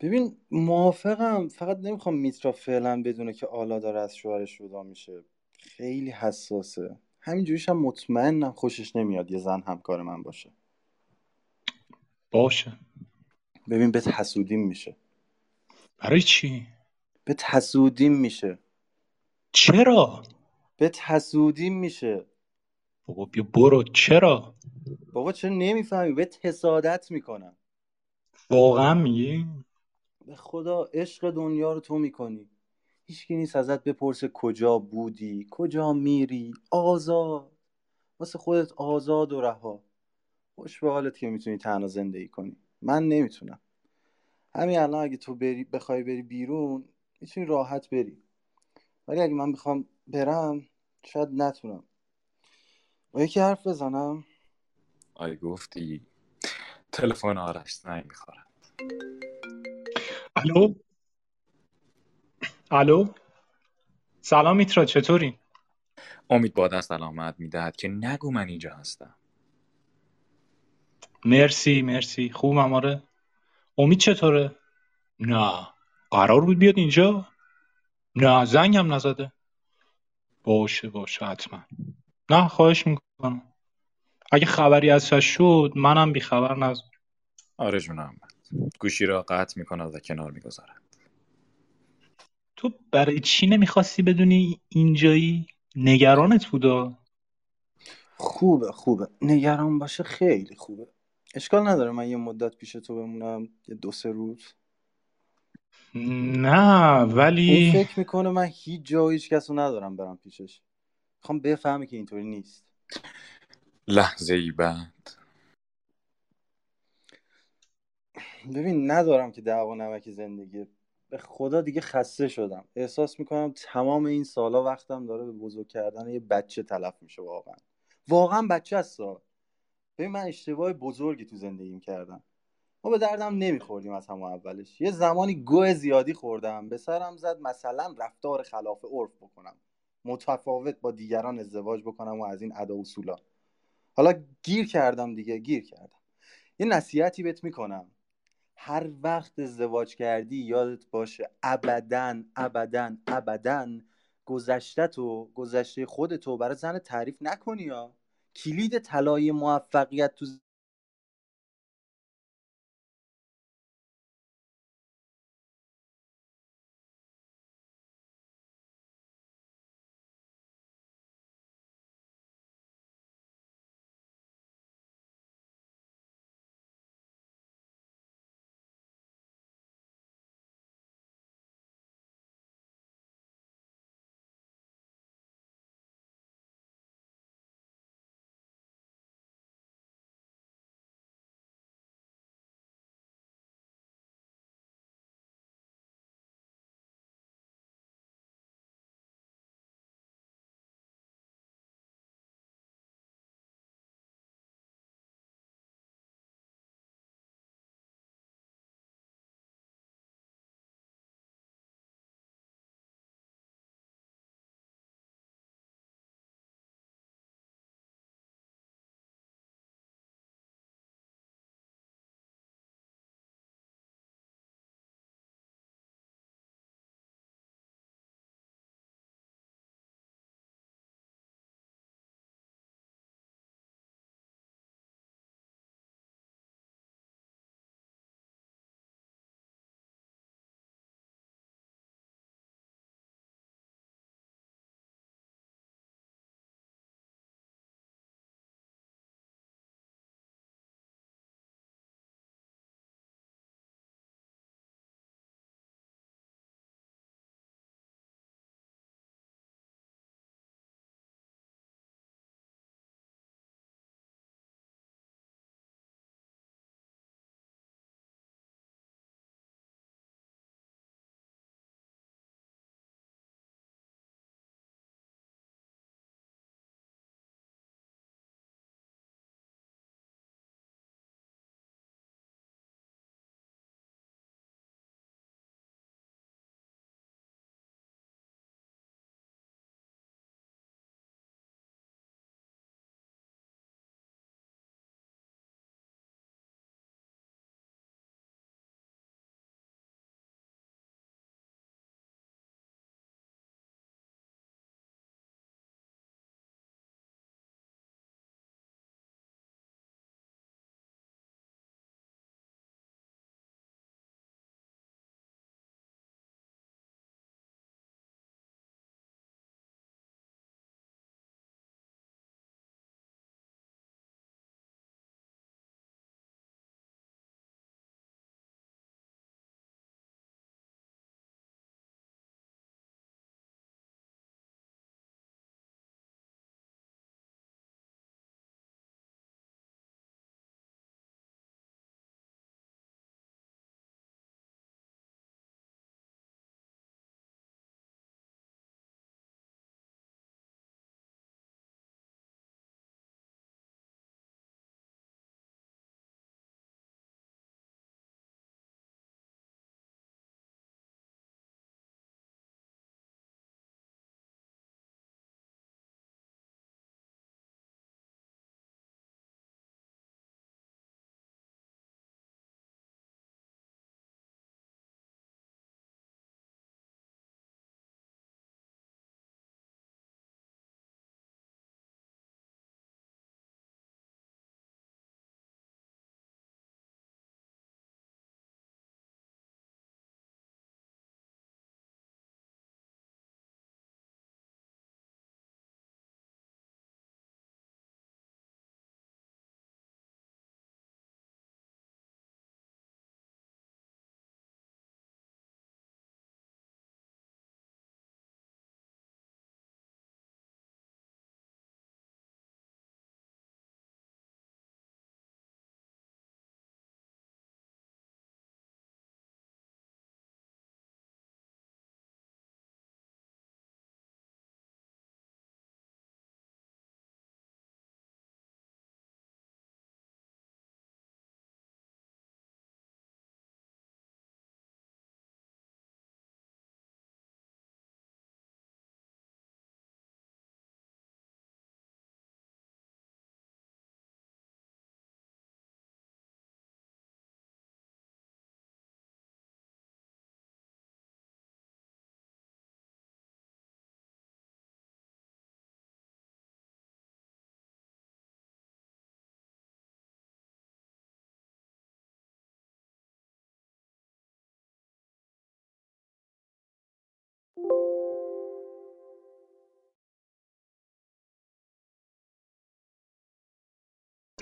ببین موافقم. فقط نمی‌خوام میترا فعلا بدونه که آلا داره از شوهرش جدا میشه. خیلی حساسه. همینجوریش هم مطمئنم خوشش نمیاد یه زن همکار من باشه. باشه. ببین به حسودیم میشه. برای چی؟ به حسودیم میشه. چرا؟ به حسودیم میشه. بابا بیا برو. چرا؟ بابا چرا نمی‌فهمی؟ به حسادت می‌کنم. واقعا میگی؟ به خدا عشق دنیا رو تو می‌کنی. هیچکی نیست ازت بپرسه کجا بودی کجا میری؟ آزاد. واسه خودت آزاد و رها. خوش به حالت که می‌تونی تنها زندگی کنی. من نمی‌تونم. همین الان اگه تو بری بخوای بری بیرون می‌تونی راحت بری. ولی اگه من بخوام برم شاید نتونم. با یکی حرف بزنم؟ آی گفتی. تلفن آرش زنگ می‌خورد. الو؟ الو؟ سلام میترا چطوری؟ امید با دست علامت می‌دهد که نگو من اینجا هستم. مرسی مرسی. خوبم آره. امید چطوره؟ نه. قرار بود بیاد اینجا؟ نه زنگم نزده. باشه باشه حتما. نه خواهش می‌کنم. اگه خبری ازش شد منم بیخبر نذار آره جونم گوشی را قطع می‌کند و کنار می‌گذارد تو برای چی نمی‌خواستی بدونی اینجایی نگرانت بودا؟ خوبه خوبه. نگران باشه خیلی خوبه. اشکال نداره من یه مدت پیش تو بمونم یه دو سه روز. نه اون ولی فکر می‌کنه من هیچ جا و هیچ کس رو ندارم برم پیشش. می‌خوام بفهمه که اینطوری نیست. لحظه ای بعد. ببین ندارم که دعوا نمک زندگی. به خدا دیگه خسته شدم. احساس می‌کنم تمام این سالا وقتم داره به بزرگ کردن یه بچه تلف میشه واقعا. واقعا بچه هستا. ببین من اشتباه بزرگی تو زندگیم کردم. ما به دردم نمیخوردیم از همون اولش. یه زمانی گوه زیادی خوردم. به سرم زد مثلا رفتار خلاف عرف بکنم. متفاوت با دیگران ازدواج بکنم و از این ادا اصولا. حالا گیر کردم دیگه گیر کردم. یه نصیحتی بهت می‌کنم. هر وقت ازدواج کردی یادت باشه ابدا ابدا ابدا گذشته تو گذشته خودتو برای زن تعریف نکنی یا کلید طلایی موفقیت تو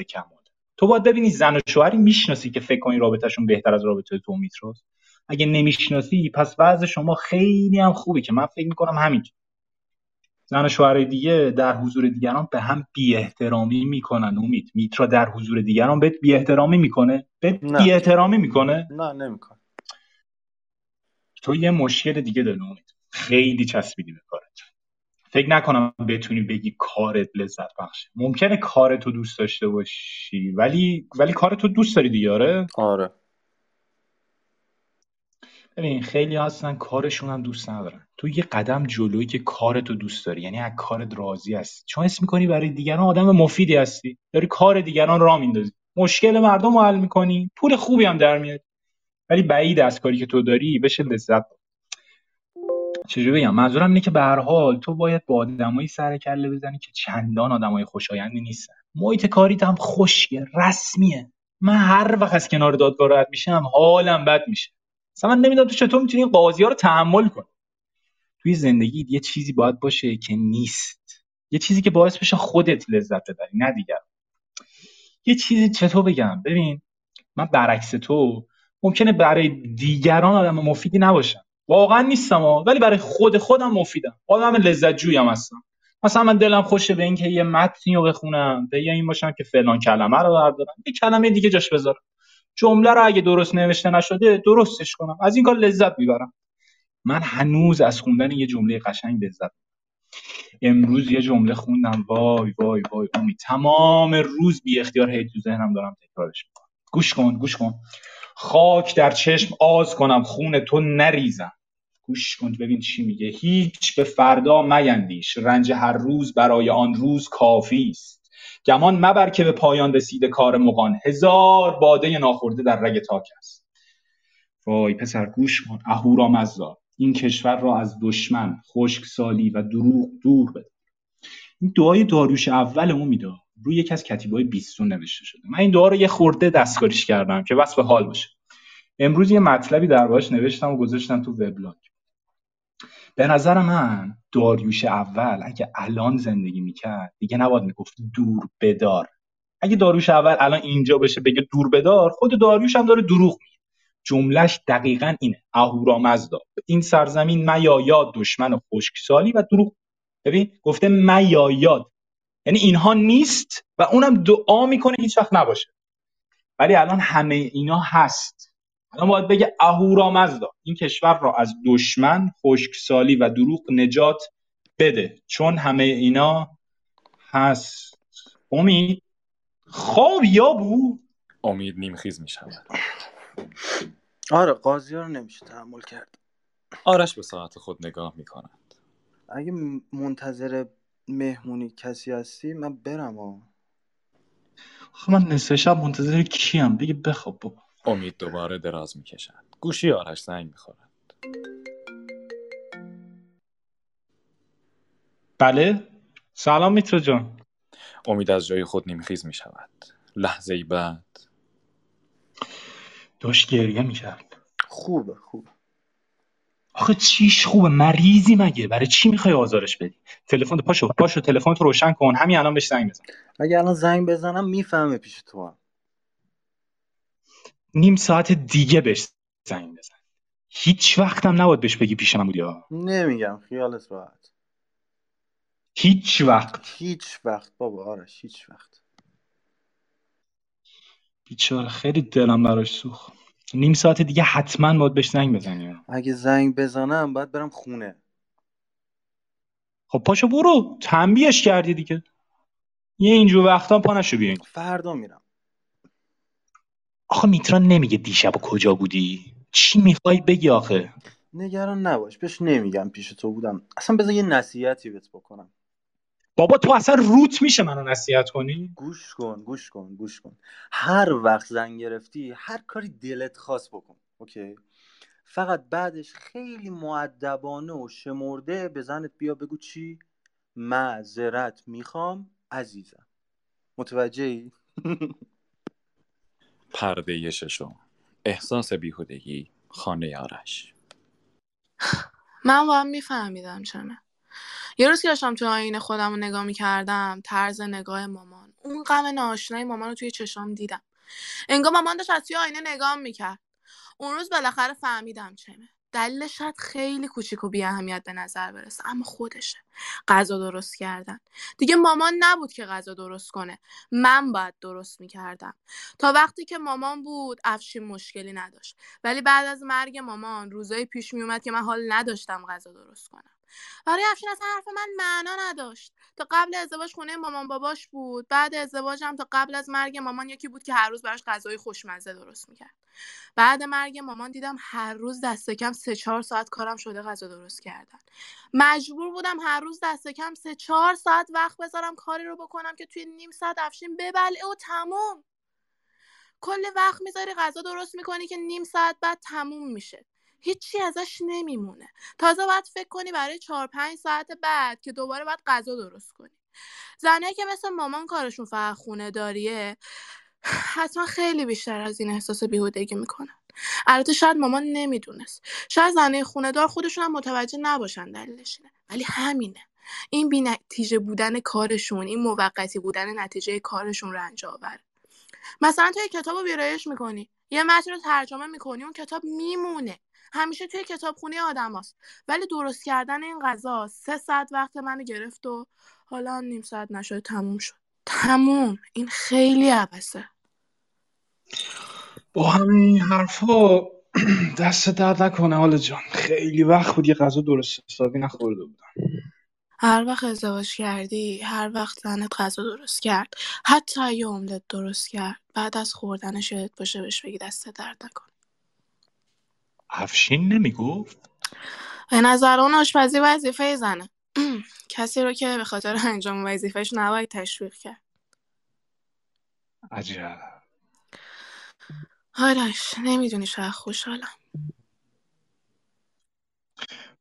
کمال. تو باید ببینی زن و شوهری می‌شناسی که فکر کنی رابطهشون بهتر از رابطه تو میتراست اگه نمی‌شناسی پس وضع شما خیلی هم خوبه که من فکر می‌کنم همین زن و شوهر دیگه در حضور دیگران به هم بی احترامی می‌کنن امید. میترا در حضور دیگران بهت بی احترامی می‌کنه؟ بهت نه. بی احترامی می‌کنه؟ نه نمیکن تو یه مشکل دیگه داری امید. خیلی چسبیدی به کارت. فکر نکنم بتونی بگی کارت لذت بخشه. ممکنه کارتو دوست داشته باشی ولی ولی کارتو دوست داری دیگه آره؟ ببین خیلی هستن کارشون هم دوست ندارن. تو یه قدم جلویی که کارتو دوست داری یعنی از کارت راضی هستی. چون حس می‌کنی برای دیگران آدم مفیدی هستی. داری کار دیگران را میندازی. مشکل مردم رو حل می‌کنی پول خوبی هم در میاد ولی بعید از کاری که تو داری بشه لذت. چجوری بگم؟ منظورم اینه که به هر حال تو باید با آدمایی سر کله بزنی که چندان آدمای خوشایندی نیستن. محیط کاریت هم خشکه رسمیه. من هر وقت از کنار دادگاه رد میشم حالم بد میشه. مثلا من نمی‌دونم تو چطور می‌تونی این قاضی ها رو تحمل کنی. توی زندگی یه چیزی باید باشه که نیست. یه چیزی که باعث بشه خودت لذت ببری نه دیگر. یه چیزی چطور بگم؟ ببین من برعکس تو ممکنه برای دیگران آدم مفیدی نباشم. واقعا نیستم. ولی برای خود خودم مفیدم. آدم لذت جویم هستم. مثلا من دلم خوشه به اینکه یه متنی رو بخونم به این باشم که فلان کلمه رو بردارم. یه کلمه دیگه جاش بذارم. جمله رو اگه درست نوشته نشده درستش کنم. از این کار لذت می‌برم. من هنوز از خوندن یه جمله قشنگ لذت امروز یه جمله خوندم. وای وای وای امید. تمام روز بی اختیار هی تو ذهنم دارم تکرارش می‌کنم. گوش کن گوش کن. خاک در چشم آز کنم خون تو نریزم. گوش کن ببین چی میگه. هیچ به فردا میندیش. رنج هر روز برای آن روز کافی است. گمان مبر که به پایان رسیده کار مغان. هزار باده ناخورده در رگ تاک است. وای پسر گوش کن. اهورامزدا این کشور را از دشمن خشکسالی و دروغ دور بده. این دعای داریوش اول امیدا روی یکی از کتیبای بیستون نوشته شده. من این دعا رو یه خورده دستکاریش کردم که وصف حال باشه. امروز یه مطلبی دربارش نوشتم و گذاشتم تو وبلاگ. به نظر من داریوش اول اگه الان زندگی می‌کرد دیگه نباید می‌گفت دور بدار. اگه داریوش اول الان اینجا بشه بگه دور بدار خود داریوش هم داره دروغ میگه. جملهش دقیقا اینه. اهورامزدا. این سرزمین میایاد دشمن خشکسالی و دروغ. ببین گفته میایاد یعنی اینها نیست و اونم دعا می‌کنه هیچ وقت نباشه. ولی الان همه اینا هست. الان باید بگه اهورامزدا. این کشور را از دشمن خشکسالی و دروغ نجات بده. چون همه اینا هست. امید خواب یا بو؟ امید نیمخیز می شود آره قاضی ها رو نمیشه تحمل کرد. آرش به ساعت خود نگاه می کند اگه منتظر مهمونی کسی هستی؟ من برم ها آخه من نصف شب منتظر کیم. بگه بخواب بابا. امید دوباره دراز می کشد گوشی آرش زنگ می خورد بله. سلام میترا جان. امید از جای خود نیمخیز می شود لحظه ای بعد. داشت گریه می‌کرد. خوبه خوبه. آخه چیش خوبه؟ مریضی مگه؟ برای چی می‌خوای آزارش بدی؟ تلفن پاشو پاشو تلفن تو روشن کن. همین الان بهش زنگ بزن. اگه الان زنگ بزنم می‌فهمه پیش تو هم. نیم ساعت دیگه بهش زنگ بزن. هیچ وقتم نباید بهش بگی پیش من بودی ها. نمیگم خیالت راحت. هیچ وقت. هیچ وقت بابا آرش هیچ وقت. بیچاره خیلی دلم براش سوخت. نیم ساعت دیگه حتما باید بهش زنگ بزنی. اگه زنگ بزنم باید برم خونه. خب پاشو برو. تنبیهش کردی دیگه. یه اینجور وقتا پا نشو بیاین. فردا میرم. آخه میترا نمیگه دیشب کجا بودی؟ چی می‌خوای بگی آخه؟ نگران نباش. بهش نمیگم پیش تو بودم. اصلا بذار یه نصیحتی بهت بکنم. بابا تو اصلا روت میشه منو نصیحت کنی؟ گوش کن گوش کن گوش کن. هر وقت زنگ گرفتی هر کاری دلت خواست بکن اوکی؟ فقط بعدش خیلی معدبانه و شمرده به زنت بیا بگو چی؟ معذرت می‌خوام عزیزم. متوجه ای؟ [laughs] پرده ششم. احساس بیهودگی خانه آرش. من با هم میفهمیدم چنه یه روز که داشتم تو آینه خودم رو نگاه می‌کردم طرز نگاه مامان. اون غم ناآشنای مامان رو توی چشام دیدم. انگار مامان داشت از توی آینه نگام می‌کرد. اون روز بالاخره فهمیدم چمه. دلیلش شاید خیلی کوچیک و بی اهمیت به نظر برسه اما خودشه. غذا درست کردن. دیگه مامان نبود که غذا درست کنه. من باید درست می‌کردم. تا وقتی که مامان بود افشین مشکلی نداشت. ولی بعد از مرگ مامان روزایی پیش میومد که من حال نداشتم غذا درست کنم. برای افشین اصلا حرف من معنا نداشت. تا قبل ازدواج خونه مامان باباش بود. بعد ازدواجم تا قبل از مرگ مامان یکی بود که هر روز براش غذای خوشمزه درست می‌کرد. بعد مرگ مامان دیدم هر روز دست کم سه چهار ساعت کارم شده غذا درست کردن. مجبور بودم هر روز دست کم سه چهار ساعت وقت بذارم کاری رو بکنم که توی نیم ساعت افشین ببلعه و تموم. کل وقت می‌ذاری غذا درست می‌کنی که نیم ساعت بعد تموم میشه. هیچی ازش نمیمونه. تازه باید فکر کنی برای چهار پنج ساعت بعد که دوباره باید غذا درست کنی. زنه که مثل مامان کارشون فقط خونه داریه حتما خیلی بیشتر از این احساس بیهودگی می‌کنن. البته شاید مامان نمی‌دونست. شاید زنه خونه دار خودشون هم متوجه نباشن دلیلش ولی همینه. این بی نتیجه بودن کارشون این موقتی بودن نتیجه کارشون رنج آوره مثلا تو یه کتاب رو ویرایش می‌کنی. یه متن رو ترجمه می‌کنی اون کتاب میمونه. همیشه توی کتابخونه آدم هست. ولی درست کردن این غذا سه ساعت وقت منو گرفت و حالا نیم ساعت نشده تموم شد. تموم. این خیلی عبسه با همین حرفا [clears throat] دست درد نکنه حال جان. خیلی وقت بود یه غذا درست حسابی نخورده بودم. هر وقت ازدواج کردی هر وقت زنت غذا درست کرد حتی یه املت درست کرد بعد از خوردنش یادت باشه بهش بگی دست درد نکن افشین نمی‌گفت؟ به نظر اون آشپزی وظیفه زنه. [clears throat] کسی رو که به خاطر انجام وظیفهش نباید تشویق کرد. عجب. آرش نمی‌دونی شاید خوشحالم.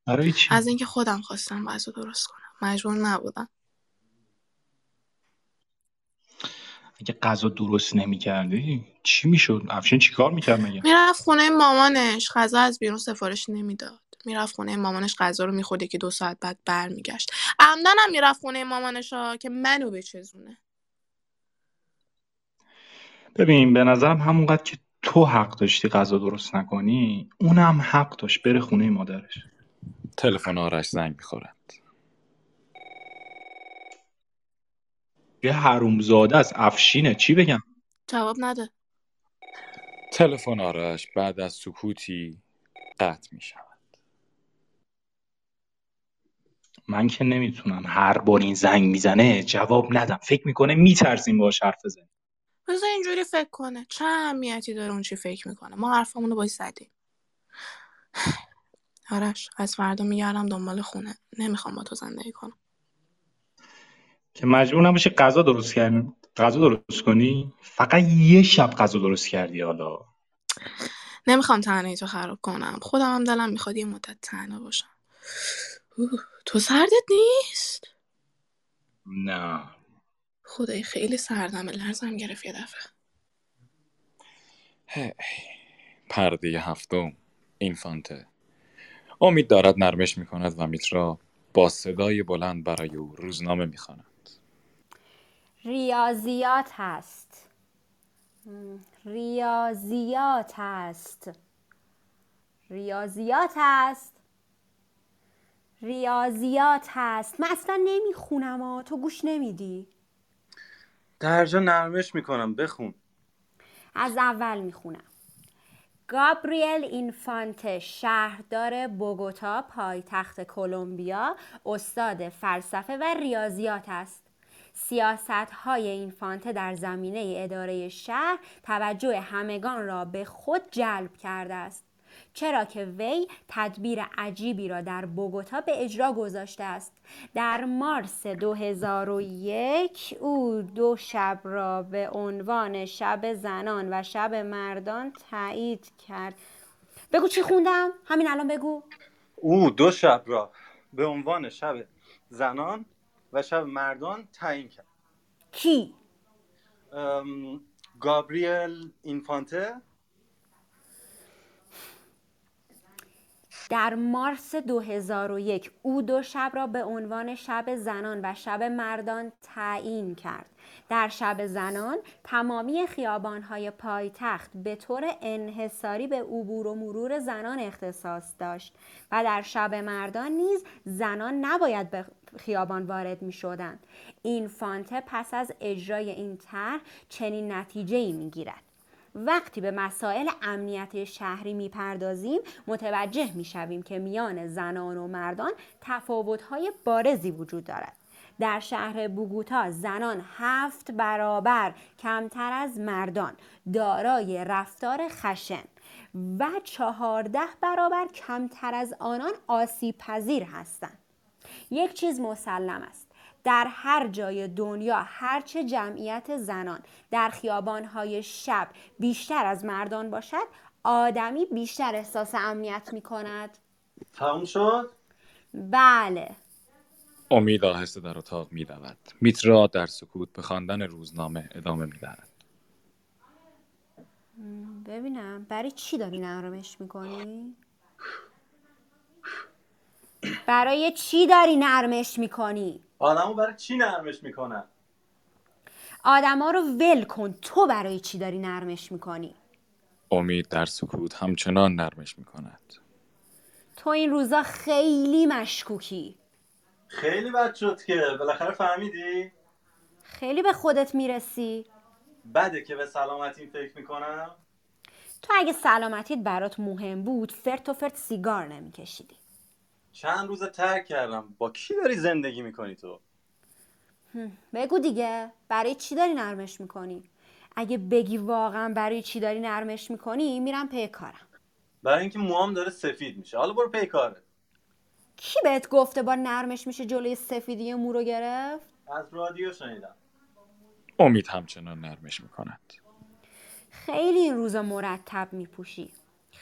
برای چی؟ از اینکه خودم خواستم غذا درست کنم. مجبور نبودم. اگه غذا درست نمی‌کردی؟ چی می‌شد؟ افشین چیکار می‌کرد مگه؟ می‌رفت خونه مامانش غذا از بیرون سفارش نمی‌داد. می‌رفت خونه مامانش غذا رو می‌خورد که دو ساعت بعد برمیگشت. عمدن هم می‌رفت خونه مامانش ها که منو بچزونه ببین به نظرم همونقدر که تو حق داشتی غذا درست نکنی اونم حق داشت بره خونه مادرش. تلفن آرش زنگ می‌خورد. یه حرومزاده از افشینه. چی بگم؟ جواب نده. تلفن آرش بعد از سکوتی قطع می شود. من که نمی‌تونم هر بار این زنگ می‌زنه جواب ندم. فکر می‌کنه میترسیم باهاش حرف بزنیم. بذار اینجوری فکر کنه. چه اهمیتی داره اون چی فکر می‌کنه؟ ما حرفمون رو باش زدیم. [sighs] آرش از فردا میگردم دنبال خونه. نمی‌خوام با تو زندگی کنم. که مجبور نباشی غذا درست کردی غذا درست کنی؟ فقط یه شب غذا درست کردی حالا. نمی‌خوام تنهایی تو خراب کنم. خودم هم دلم می‌خواد یه مدت تنها باشم. اوه، تو سردت نیست؟ نه. خدای خیلی سردمه. لرزم گرفت یه دفعه. هی. پرده هفتم اینفانته. امید دارد نرمش می کند و میترا با صدای بلند برای او روزنامه می‌خواند. ریاضیات هست. ریاضیات هست. ریاضیات هست. ریاضیات هست. من اصلا نمی‌خونم ها تو گوش نمیدی؟ درجا نرمش می‌کنم. بخون. از اول می‌خونم. گابریل اینفانته شهردار بوگوتا پایتخت کلمبیا استاد فلسفه و ریاضیات است سیاست های اینفانته در زمینه اداره شهر توجه همگان را به خود جلب کرده است. چرا که وی تدبیر عجیبی را در بوگوتا به اجرا گذاشته است. در مارس 2001 او دو شب را به عنوان شب زنان و شب مردان تایید کرد. بگو چی خوندم؟ همین الان بگو. او دو شب را به عنوان شب زنان و شب مردان تعیین کرد. کی؟ گابریل اینفانته در مارس 2001 او دو شب را به عنوان شب زنان و شب مردان تعیین کرد. در شب زنان تمامی خیابانهای پایتخت به طور انحصاری به عبور و مرور زنان اختصاص داشت و در شب مردان نیز زنان نباید به خیابان وارد می شدند. این فانته پس از اجرای این طرح چنین نتیجه ای می گیرد. وقتی به مسائل امنیت شهری می‌پردازیم متوجه می‌شویم که میان زنان و مردان تفاوت‌های بارزی وجود دارد. در شهر بوگوتا زنان هفت برابر کمتر از مردان دارای رفتار خشن و چهارده برابر کمتر از آنان آسیب پذیر هستند. یک چیز مسلم است. در هر جای دنیا هرچه جمعیت زنان در خیابانهای شب بیشتر از مردان باشد آدمی بیشتر احساس امنیت می کند تموم شد؟ بله امید آهسته در اتاق می رود. میترا در سکوت به خواندن روزنامه ادامه می دهد. ببینم برای چی داری نرمش می‌کنی؟ برای چی داری نرمش می‌کنی؟ آدمو برای چی نرمش می‌کنن؟ آدما رو ول کن تو برای چی داری نرمش می‌کنی؟ امید در سکوت همچنان نرمش می کند. تو این روزا خیلی مشکوکی خیلی بد شد که بالاخره فهمیدی؟ خیلی به خودت می‌رسی بده که به سلامتی فکر می‌کنم تو اگه سلامتیت برات مهم بود فرت و فرت سیگار نمیکشیدی چند روز ترک کردم. با کی داری زندگی می‌کنی تو؟ بگو دیگه. برای چی داری نرمش می‌کنی؟ اگه بگی واقعا برای چی داری نرمش می‌کنی میرم پی کارم. برای اینکه موام داره سفید میشه. حالا برو پی کارت کی بهت گفته با نرمش میشه جلوی سفیدی مو رو گرفت؟ از رادیو شنیدم. امید همچنان نرمش می کند. خیلی این روزا مرتب میپوشی.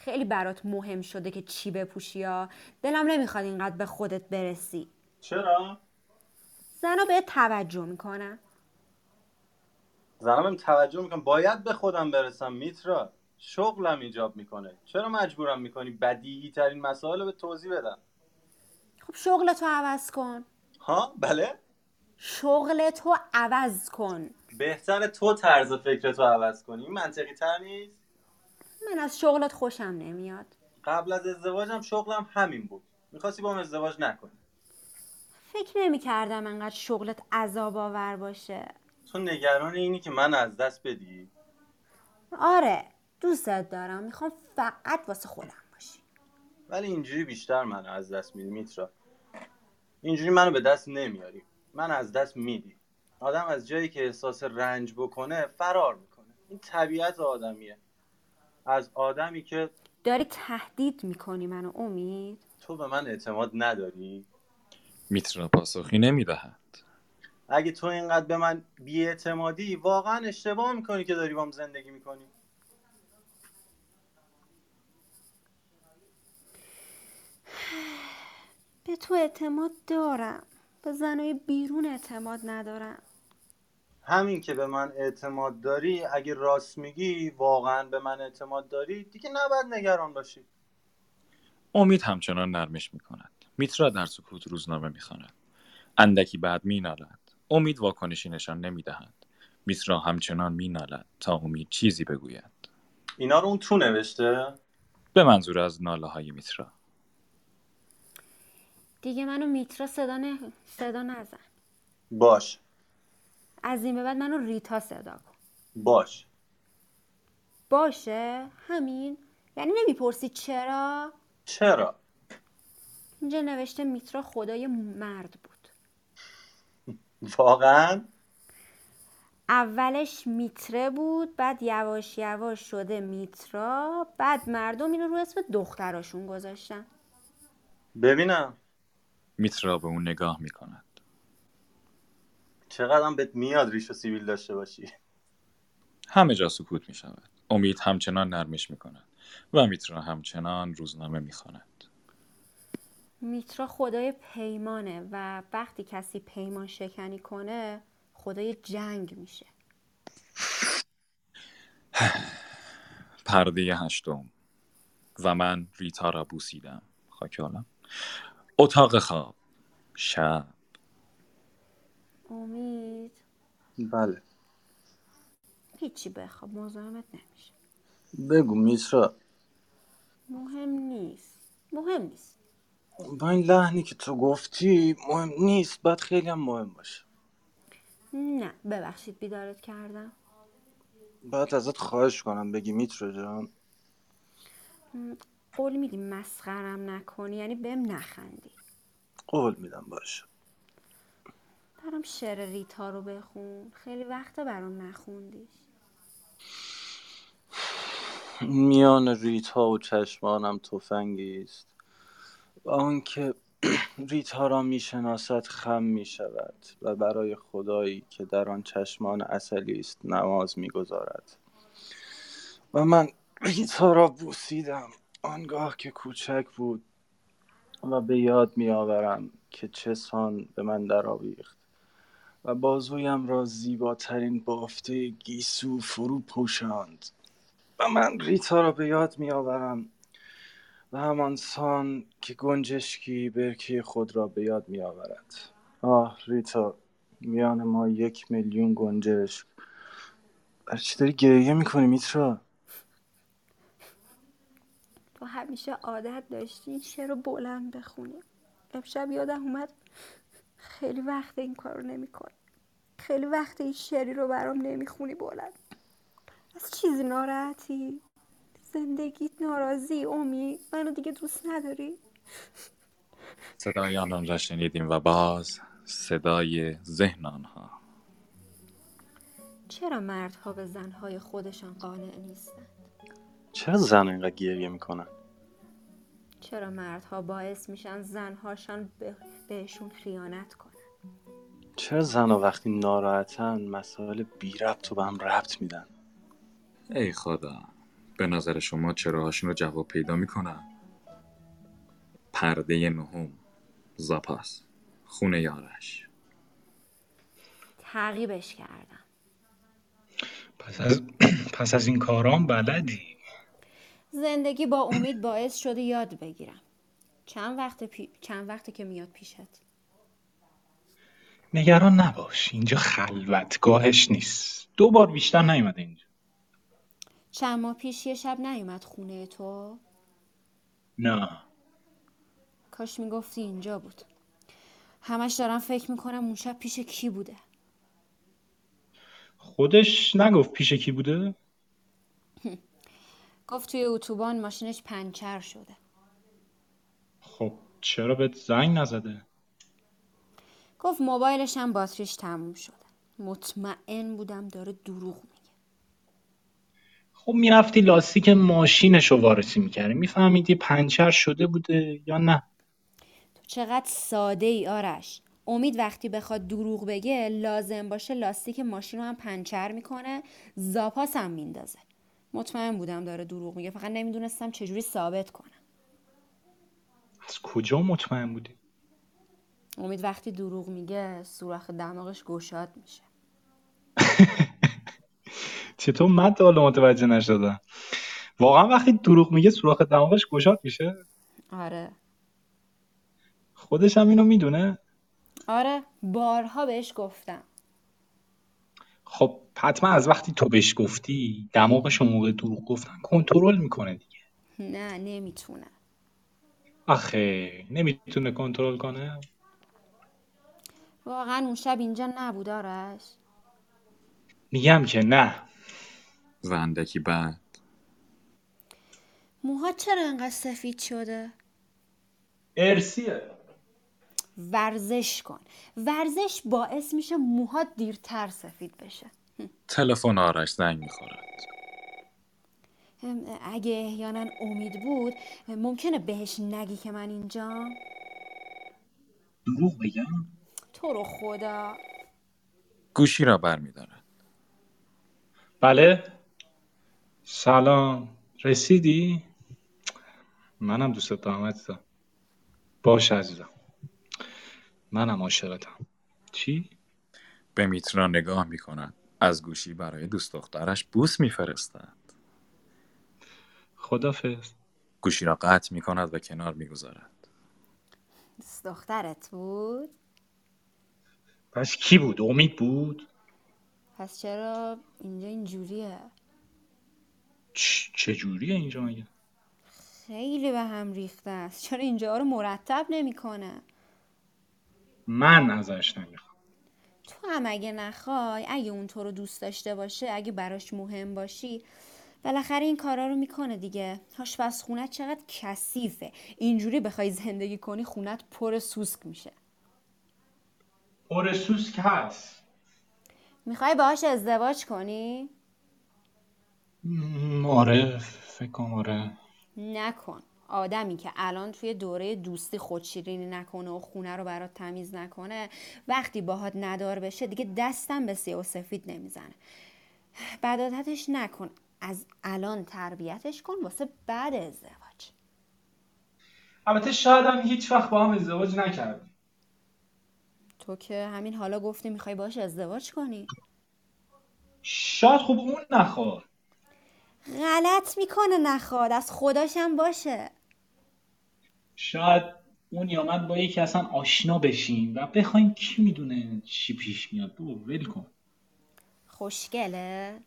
خیلی برات مهم شده که چی بپوشی یا دلم نمی‌خواد اینقدر به خودت برسی. چرا؟ زنا بهت توجه می‌کنن زنم توجه می‌کنم. باید به خودم برسم میترا. شغلم ایجاب می‌کنه. چرا مجبورم می‌کنی بدیهی ترین مسائل رو به توضیح بدم؟ خب شغل تو عوض کن. ها؟ بله؟ شغل تو عوض کن. بهتر تو طرز فکرتو عوض کنی. منطقی تر نیست؟ من از شغلت خوشم نمیاد. قبل از ازدواجم شغلم همین بود. می‌خواستی با هم ازدواج نکنی. فکر نمی کردم انقدر شغلت عذاب آور باشه. تو نگران اینی که من از دست بدی؟ آره دوستت دارم. می‌خوام فقط واسه خودم باشی. ولی اینجوری بیشتر من از دست میدی میترا. اینجوری منو به دست نمیاری. من از دست میدی. آدم از جایی که احساس رنج بکنه فرار می‌کنه. این طبیعت آدمیه. از آدمی که داری تهدید می‌کنی منو امید. تو به من اعتماد نداری؟ میترا پاسخی نمی دهد. اگه تو اینقدر به من بیاعتمادی واقعا اشتباه می‌کنی که داری بام زندگی می‌کنی. [sighs] به تو اعتماد دارم. به زنای بیرون اعتماد ندارم. همین که به من اعتماد داری اگه راست میگی واقعا به من اعتماد داری دیگه نباید نگران باشی امید همچنان نرمش می کند. میترا در سکوت روزنامه می خواند. اندکی بعد می نالد. امید واکنشی نشان نمی دهد. میترا همچنان می نالد تا امید چیزی بگوید. اینا رو اون تو نوشته به منظور از ناله های میترا. دیگه منو میترا صدا, نه... صدا نزن باش از این به بعد منو ریتا صدا کن. باش. باشه؟ همین؟ یعنی نمی‌پرسی چرا؟ چرا؟ اینجا نوشته میترا خدای مرد بود. واقعا؟ اولش میتره بود بعد یواش یواش شده میترا بعد مردم اینو رو اسم دختراشون گذاشتن. ببینم. میترا به اون نگاه می چقدر بهت میاد ریش و سیبیل داشته باشی؟ همه جا سکوت می شود. امید همچنان نرمش می کند و میترا همچنان روزنامه می خواند. میترا خدای پیمانه و وقتی کسی پیمان شکنی کنه خدای جنگ میشه. [sighs] پرده هشتم. و من ریتا را بوسیدم. خاک اتاق خواب. شب. امید. بله. هیچی بخواب مزاحمت نمیشه. بگو میترا مهم نیست. مهم نیست. با این لحنی که تو گفتی مهم نیست. باید خیلی هم مهم باشه. نه ببخشید بیدارت کردم. باید ازت خواهش کنم بگی میترا جان. قول میدی مسخرم نکنی یعنی بهم نخندی. قول میدم باشه. برام شعر ریتا رو بخون. خیلی وقته برام نخوندیش. میان ریتا و چشمانم تفنگی است و آنکه ریتا را می‌شناسد خم می‌شود و برای خدایی که در آن چشمان اصلی است نماز می‌گذارد. و من ریتا را بوسیدم. آنگاه که کوچک بود و به یاد میآورم که چه سان به من درآویخت. و بازویم را زیباترین بافته گیسو فرو پوشاند و من ریتا را به یاد میآورم و همان سان که گنجشکی برکه خود را به یاد میآورد. آه ریتا میان ما یک میلیون گنجشک برای چی داری گریه می‌کنی میترا؟ تو همیشه عادت داشتی شعر رو بلند بخونی. امشب یادم اومد خیلی وقت این کار رو نمی خیلی وقت این شعری رو برام نمی‌خونی بلند. از چیزی ناراحتی؟ زندگیت ناراضی امید. منو دیگه دوست نداری؟ صدای آنان را شنیدیم و باز صدای ذهن آنها. چرا مردها به زنهای خودشان قانع نیستند؟ چرا زن اینقدر گریه می‌کنن؟ چرا مردها باعث میشن زنهاشان به- بهشون خیانت کنن؟ چرا زنها وقتی ناراحتن مسائل بی ربط رو به هم ربط میدن؟ ای خدا به نظر شما چرا هاشون رو جواب پیدا می‌کنن؟ پرده نهم زاپاس خونه یارش. تعقیبش کردم. پس از پس از این کارام بلدی؟ زندگی با امید باعث شده یاد بگیرم. چند وقت پی... چند وقته که میاد پیشت. نگران نباش اینجا خلوتگاهش نیست. دو بار بیشتر نیومده اینجا. چند ماه پیش یه شب نیومد خونه تو؟ نه. کاش می‌گفتی اینجا بود. همش دارم فکر می‌کنم اون شب پیش کی بوده؟ خودش نگفت پیش کی بوده؟ گفت توی اتوبان ماشینش پنچر شده. خب چرا بهت زنگ نزده؟ گفت موبایلش هم باتریش تموم شده. مطمئن بودم داره دروغ میگه. خب می‌رفتی لاستیک ماشینش رو وارسی می‌کردی. میفهمیدی پنچر شده بوده یا نه؟ تو چقدر ساده ای آرش. امید وقتی بخواد دروغ بگه لازم باشه لاستیک ماشین رو هم پنچر می‌کنه زاپاس هم میندازه. مطمئن بودم داره دروغ میگه. فقط نمی‌دونستم چجوری ثابت کنم. از کجا مطمئن بودی؟ امید وقتی دروغ میگه سوراخ دماغش گشاد میشه. [laughs] چطور من تا حالا متوجه نشدم. واقعا وقتی دروغ میگه سوراخ دماغش گشاد میشه؟ آره. خودش هم اینو می‌دونه؟ آره بارها بهش گفتم. خب حتما از وقتی تو بهش گفتی دماغش موقع دروغ گفتن کنترل می‌کنه دیگه. نه نمی‌تونه. آخه نمی‌تونه کنترل کنه؟ واقعا اون شب اینجا نبود آرش. میگم که نه. و اندکی بعد. موها چرا انقدر سفید شده؟ ارسیه. ورزش کن. ورزش باعث میشه موهات دیرتر سفید بشه. تلفن آرش زنگ می‌خورد. اگه احیانا امید بود ممکنه بهش نگی که من اینجا؟ دروغ بگم؟ تو رو خدا. گوشی را برمیدارد. بله. سلام. رسیدی؟ منم دوست دارم عزیزم. باش عزیزم. منم عاشقتم. چی؟ به میترا نگاه می‌کند از گوشی برای دوست دخترش بوس میفرستد خدافظ. گوشی را قطع می کند و کنار می گذارد دوست دخترت بود؟ پس کی بود؟ امید بود؟ پس چرا اینجا اینجوریه چ- چجوریه اینجا مگه؟ خیلی به هم ریخته است. چرا اینجا رو مرتب نمی‌کنه؟ من ازش نمی‌خوام. تو هم اگه نخوای اگه اون تو رو دوست داشته باشه اگه براش مهم باشی بالاخره این کارا رو می‌کنه دیگه. آشپزخونت چقدر کثیفه. اینجوری بخوای زندگی کنی خونت پر سوسک میشه. پر سوسک هست. می‌خوای باهاش ازدواج کنی؟ آره فکر کنم آره. نکن. آدمی که الان توی دوره دوستی خودشیرینی نکنه و خونه رو برات تمیز نکنه وقتی باهات ندار بشه دیگه دستم به سیاه و سفید نمی‌زنه. بدادتش نکن. از الان تربیتش کن واسه بعد ازدواج. البته شاید هم هیچ وقت با هم ازدواج نکردیم. تو که همین حالا گفتی می‌خوای باهاش ازدواج کنی؟ شاید خوب اون نخواد. غلط می‌کنه نخواد. از خداشم باشه. شاید اون یا من با یکی اصلا آشنا بشیم و بخوایم کی می‌دونه چی پیش میاد. بابا ول کن. خوشگله؟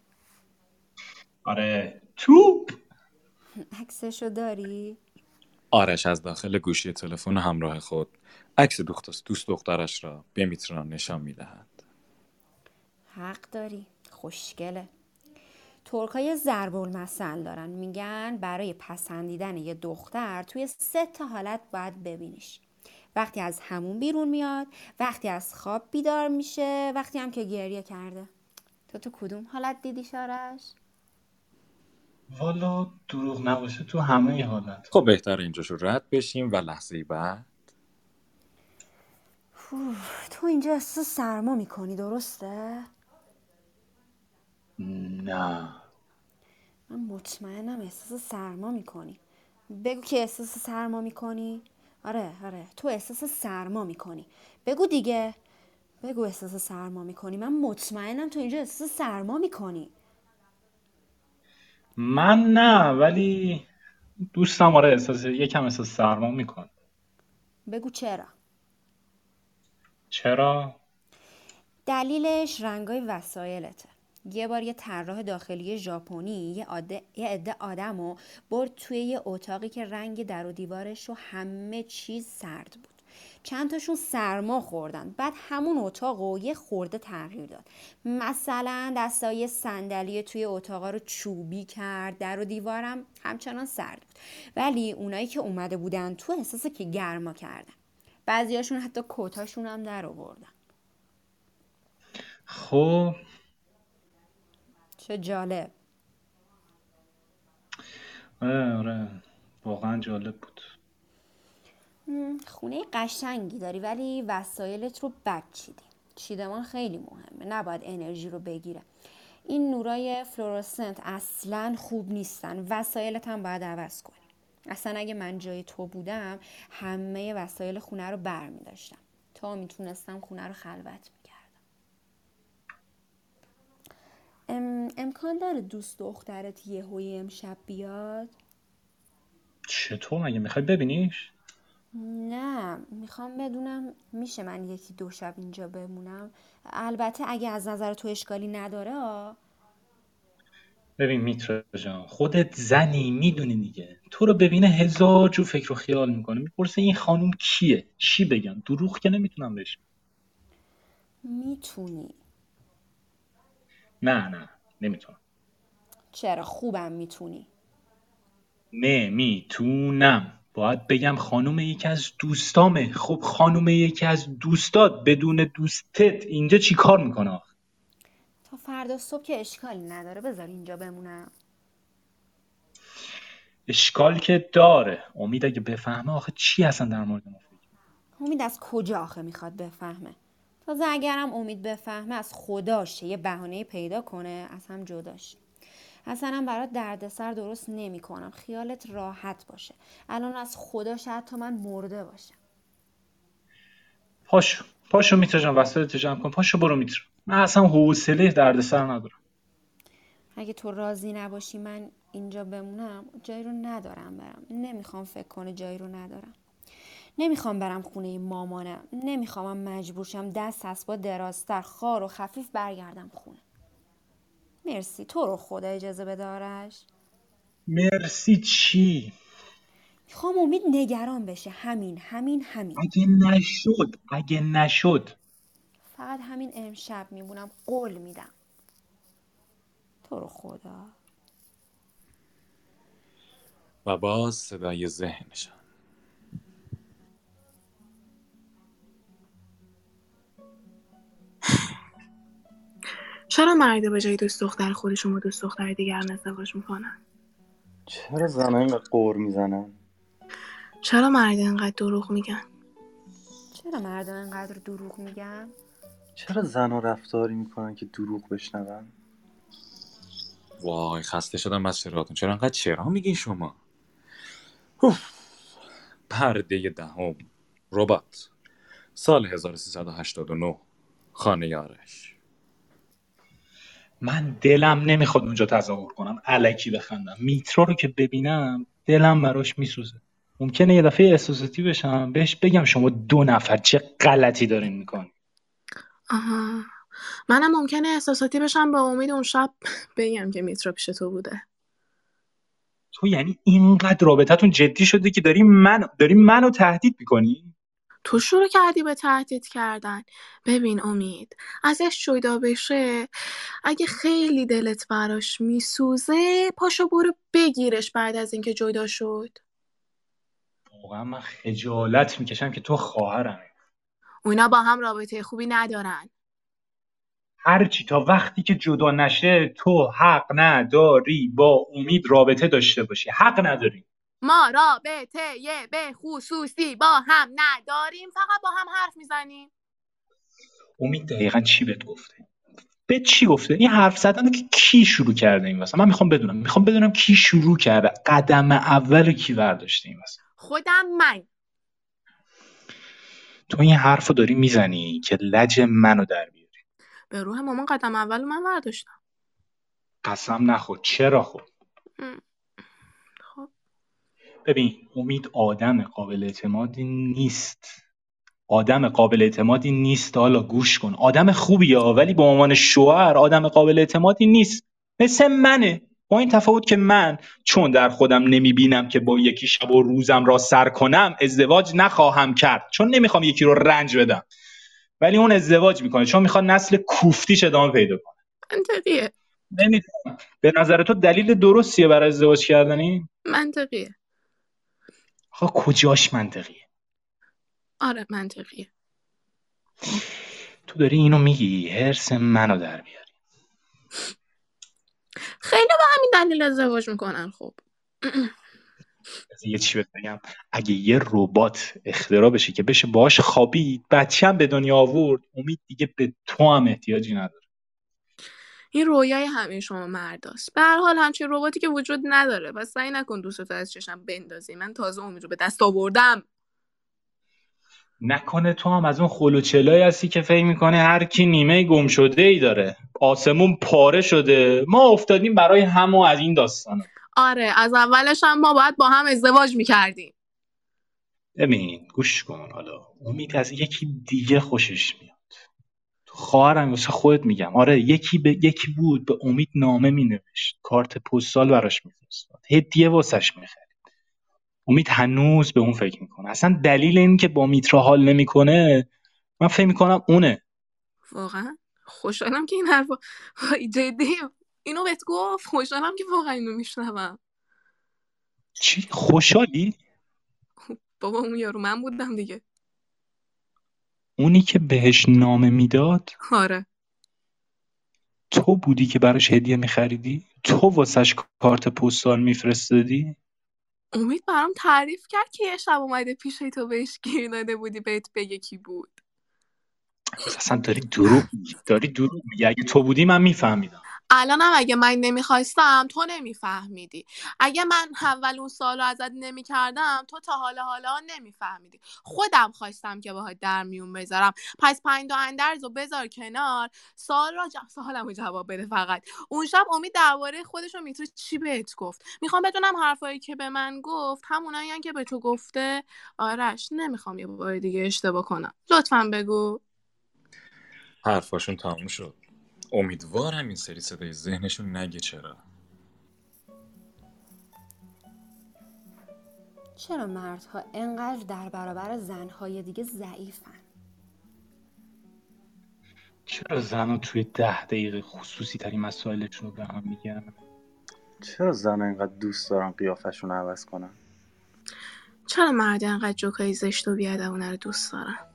آره. توپ! عکسشو داری؟ آرش از داخل گوشی تلفن همراه خود عکس دوست دوست دخترش را به میترا نشان می‌دهد. حق داری. خوشگله. ترکای ضرب المثل دارن. میگن برای پسندیدن یه دختر توی سه تا حالت باید ببینیش. وقتی از همون بیرون میاد وقتی از خواب بیدار میشه وقتی هم که گریه کرده. تو تو کدوم حالت دیدی شارش؟ والا دروغ نباشه تو همه حالت. خب بهتر اینجاشو رد بشیم و لحظه بعد. تو اینجا احساس سرما می‌کنی درسته؟ نه. من مطمئنم احساس سرما می‌کنی. بگو که احساس سرما می‌کنی. آره آره. تو احساس سرما می‌کنی. بگو دیگه. بگو احساس سرما می‌کنی. من مطمئنم تو اینجا احساس سرما می‌کنی. من نه ولی دوستم آره احساس یکم احساس سرما میکن بگو چرا. چرا؟ دلیلش رنگای وسایلته. یه بار یه طراح داخلی ژاپنی یه عده یه عده آدم رو برد توی یه اتاقی که رنگ در و دیوارش و همه چیز سرد بود. چند تاشون سرما خوردن. بعد همون اتاق رو یه خورده تغییر داد. مثلا دستای صندلی توی اتاقا رو چوبی کرد در و دیوارم همچنان سرد بود. ولی اونایی که اومده بودن تو احساس که گرما کردن. بعضیاشون حتی کتاشون هم در آوردن. خب چه جالب. آره آره. واقعا جالب بود. خونه قشنگی داری ولی وسایلت رو بد چیدی. چیدمان خیلی مهمه. نباید انرژی رو بگیره. این نورای فلورسنت اصلا خوب نیستن. وسایلت هم باید عوض کنی. اصلا اگه من جای تو بودم همه وسایل خونه رو بر می داشتم تا می‌تونستم خونه رو خلوت می‌کردم ام، امکان داره دوست دخترت یه هوی امشب بیاد؟ چطور مگه می‌خوای ببینیش؟ نه می‌خوام بدونم میشه من یکی دو شب اینجا بمونم. البته اگه از نظر تو اشکالی نداره. ببین میترا جان خودت زنی می‌دونی دیگه. تو رو ببینه هزار جو فکر و خیال می‌کنه. می‌پرسه این خانوم کیه؟ چی بگم؟ دروغ که نمی‌تونم بهش می‌تونی. نه نه نمی‌تونم. چرا خوبم می‌تونی؟ نه می‌تونم. باید بگم خانوم یکی از دوستامه. خب خانوم یکی از دوستات بدون دوستت اینجا چی کار می‌کنه؟ تا فردا صبح که اشکالی نداره بذار اینجا بمونم. اشکال که داره. امید اگه بفهمه آخه چی اصلا در مورد ما فکر امید از کجا آخه می‌خواد بفهمه؟ تازه اگرم امید بفهمه از خداشه یه بهانه پیدا کنه از هم جداش اصلا هم برات دردسر درست نمی کنم خیالت راحت باشه. الان از خدا شاید تا من مرده باشم. پاشو پاشو میترا جان وسایلت جمع کن. پاشو برو میترا من اصلا حوصله دردسر ندارم. اگه تو راضی نباشی من اینجا بمونم جایی رو ندارم برم. نمی‌خوام فکر کنه جایی رو ندارم. نمی‌خوام برم خونه مامانم. نمی‌خوام مجبور شم دست هست با درازتر خار و خفیف برگردم خونه. مرسی. تو رو خدا اجازه بده آرش. مرسی. چی؟ می‌خوام امید نگران بشه. همین همین همین. اگه نشد اگه نشد. فقط همین امشب میمونم قول میدم. تو رو خدا. و باز صدای ذهنشان. چرا مرده به جای دوست دختر خودشون با دوست دختر دیگران ازدواج می‌کنن؟ چرا زنها اینقدر قور می‌زنن؟ چرا مرد اینقدر دروغ میگن؟ چرا مردم اینقدر دروغ میگن؟ چرا زنها رفتاری می‌کنن که دروغ بشنون؟ وای خسته شدم از چراتون چرا انقدر چرا میگین شما؟ اوف. پرده دهم. ربات سال 1389 خانه یارش. من دلم نمی‌خواد اونجا تظاهر کنم علکی بخندم. میترا رو که ببینم دلم براش میسوزه. ممکنه یه دفعه احساساتی بشم بهش بگم شما دو نفر چه غلطی دارین می‌کنی. آها. منم ممکنه احساساتی بشم با امید اون شب بگم که میترا پیش تو بوده. تو یعنی اینقدر رابطتون جدی شده که داری من داری منو تهدید می‌کنی؟ تو شروع کردی به تهدید کردن. ببین امید ازش جدا بشه. اگه خیلی دلت براش میسوزه پاشو برو بگیرش بعد از اینکه جدا شد. واقعا من خجالت می‌کشم که تو خواهرمه. اونا با هم رابطه خوبی ندارن. هرچی تا وقتی که جدا نشه تو حق نداری با امید رابطه داشته باشی. حق نداری. ما رابطه یه به خصوصی با هم نداریم. فقط با هم حرف می‌زنیم. امید دقیقا چی بهت گفته؟ به چی گفته؟ این حرف زدن که کی شروع کرده این واسه؟ من می‌خوام بدونم. می‌خوام بدونم کی شروع کرده. قدم اول کی برداشته این واسه؟ خودم من. تو این حرف رو داری می‌زنی که لج منو در بیاری. به روح مامان قدم اول من برداشتم. قسم نخور. چرا خب خب ببین امید آدم قابل اعتمادی نیست. آدم قابل اعتمادی نیست حالا گوش کن. آدم خوبیه ولی به عنوان شوهر آدم قابل اعتمادی نیست. مثل منه. با این تفاوت که من چون در خودم نمی‌بینم که با یکی شب و روزم را سر کنم ازدواج نخواهم کرد. چون نمی‌خوام یکی رو رنج بدم. ولی اون ازدواج می‌کنه. چون می‌خواد نسل کوفتیش ادامه پیدا کنه. منطقیه. نمی‌دونم به نظر تو دلیل درستیه برای ازدواج کردنی؟ منطقیه. آخه کجاش منطقیه؟ آره منطقیه. تو داری اینو میگی هرس منو در بیاری خیلی به همین دلیل ازدواج می‌کنن خب. یه چی بگم. اگه یه ربات اختراع بشه که بشه باهاش خوابید بچه هم به دنیا آورد امید دیگه به تو هم احتیاجی نداره. این رویای همه شما مرداست. به هر حال همچین رباتی که وجود نداره. پس سعی نکن دوستتو از چشم بندازی. من تازه امید رو به دست آوردم. نکنه تو هم از اون خلوچلایی هستی که فکر می‌کنه هر کی نیمه گم شده ای داره. آسمون پاره شده. ما افتادیم برای همو از این داستانا آره از اولش هم ما باید با هم ازدواج می‌کردیم. ببین گوش کن حالا. امید از یکی دیگه خوشش میاد. خواهرم واسه خودت میگم. آره یکی به یکی بود به امید نامه مینوشت. کارت پستال براش میفرستاد. هدیه واسش می‌خرید. امید هنوز به اون فکر می‌کنه. اصلا دلیل این که با میترا حال نمی‌کنه من فکر می‌کنم اونه. واقعا. خوشحالم که این حرفا وای جدی. اینو بهت گفت. خوشحالم که واقعا اینو میشنوم. چی؟ خوشحالی؟ بابا اون یارو من بودم دیگه. اونی که بهش نامه می‌داد؟ آره. تو بودی که براش هدیه میخریدی؟ تو واسش کارت پستال میفرستادی؟ امید برام تعریف کرد که یه شب اومده پیش تو بهش گیر داده بودی بهت بگه کی بود. اصلا داری دروغ داری دروغ میگی. اگه تو بودی من میفهمیدم. الانم اگه من نمی‌خواستم تو نمیفهمیدی. اگه من اول اون سال رو ازت نمی‌کردم تو تا حالا حالا نمیفهمیدی. خودم خواستم که باهات در میون بذارم. پس پنج اندرز رو بذار کنار. سال را ج... سالم رو جواب بده فقط. اون شب امید درباره خودش رو می‌تونه چی بهت گفت؟ می‌خوام بدونم حرفایی که به من گفت همونایی که به تو گفته. آرش نمی‌خوام یه بار دیگه اشتباه کنم. لطفا بگو. حرفاشون تموم شد. امیدوارم این سری صدای ذهنشون نگه چرا. چرا مردها انقدر در برابر زنهای دیگه ضعیفن؟ چرا زنها توی ده دقیقه خصوصی ترین مسائلشون رو به هم میگن؟ چرا زن اینقدر دوست دارن قیافشون رو عوض کنن؟ چرا مرد انقدر جوکای زشت و بیادبونه رو دوست دارن؟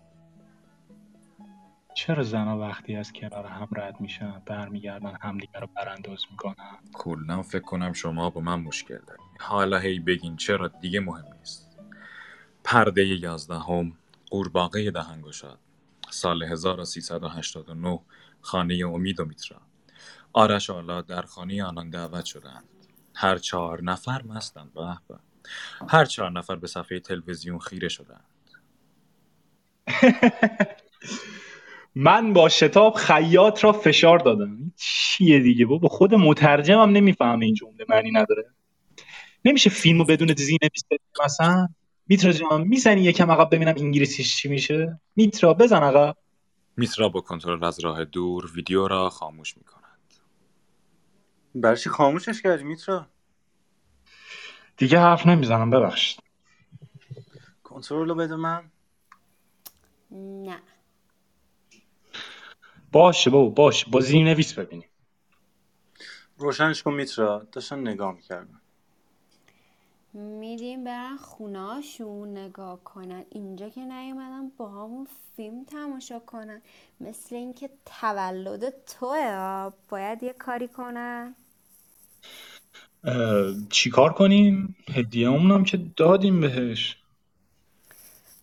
چرا زنها وقتی از کنار هم رد میشن برمیگردن همدیگه رو برانداز می‌کنن؟ کلا فکر کنم شما با من مشکل دارین حالا هی بگین چرا دیگه مهم نیست. پرده یازدهم قورباغه دهنگشاد. سال 1389 خانه امید و میترا. آرش آلا در خانه آنان دعوت شدند. هر چهار نفر مستند به به. هر چهار نفر به صفحه تلویزیون خیره شدند. [laughs] من با شتاب خیاط را فشار دادم. چیه دیگه؟ بابا خود مترجمم نمی‌فهمه این جمله معنی نداره. نمیشه فیلمو بدون زینویس بدیم مثلا میترا جان می‌زنی یکم عقب ببینم انگلیسیش چی میشه؟ میترا بزن عقب. میترا با کنترل از راه دور ویدیو را خاموش می کند برای چی خاموشش کردی میترا؟ دیگه حرف نمی‌زنم ببخشید. کنترل رو بده من. نه. باشه بابا باشه. با زیرنویس ببینیم. روشنش کن میترا. داشتن نگاه می‌کردن. میدیم برن خونهاشون نگاه کنن. اینجا که نیومدن با همون فیلم تماشا کنن. مثل اینکه تولد توه باید یه کاری کنن. اه، چیکار کنیم؟ هدیه هم که دادیم بهش.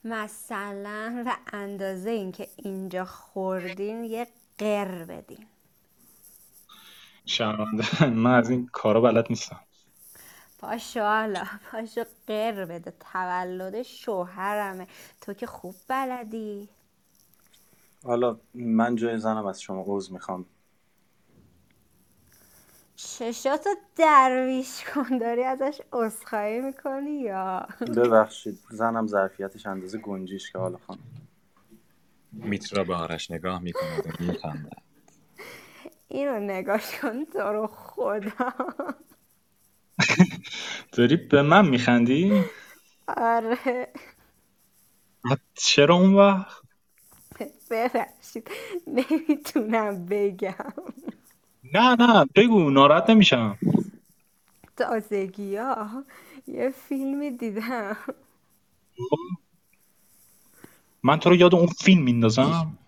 مثلا و اندازه اینکه اینجا خوردین یه قر بدین. شرمنده. [laughs] من از این کارا بلد نیستم. پاشو حالا پاشو قر بده. تولد شوهرمه. تو که خوب بلدی. حالا من جای زنم از شما عوض می‌خوام. چشاتو درویش کن. داری ازش عذرخواهی می‌کنی یا؟ ببخشید زنم ظرفیتش اندازه گنجیش که حالا خانم. میترا به آرش نگاه می کند و میخندد. اینو نگاش کن تو رو خدا. داری به من میخندی؟ آره. چرا اون وقت؟ ببخشید نمی‌تونم بگم. نه نه بگو ناراحت نمیشم. تازگی ها یه فیلمی دیدم. من تو رو یاد اون فیلم میندازم؟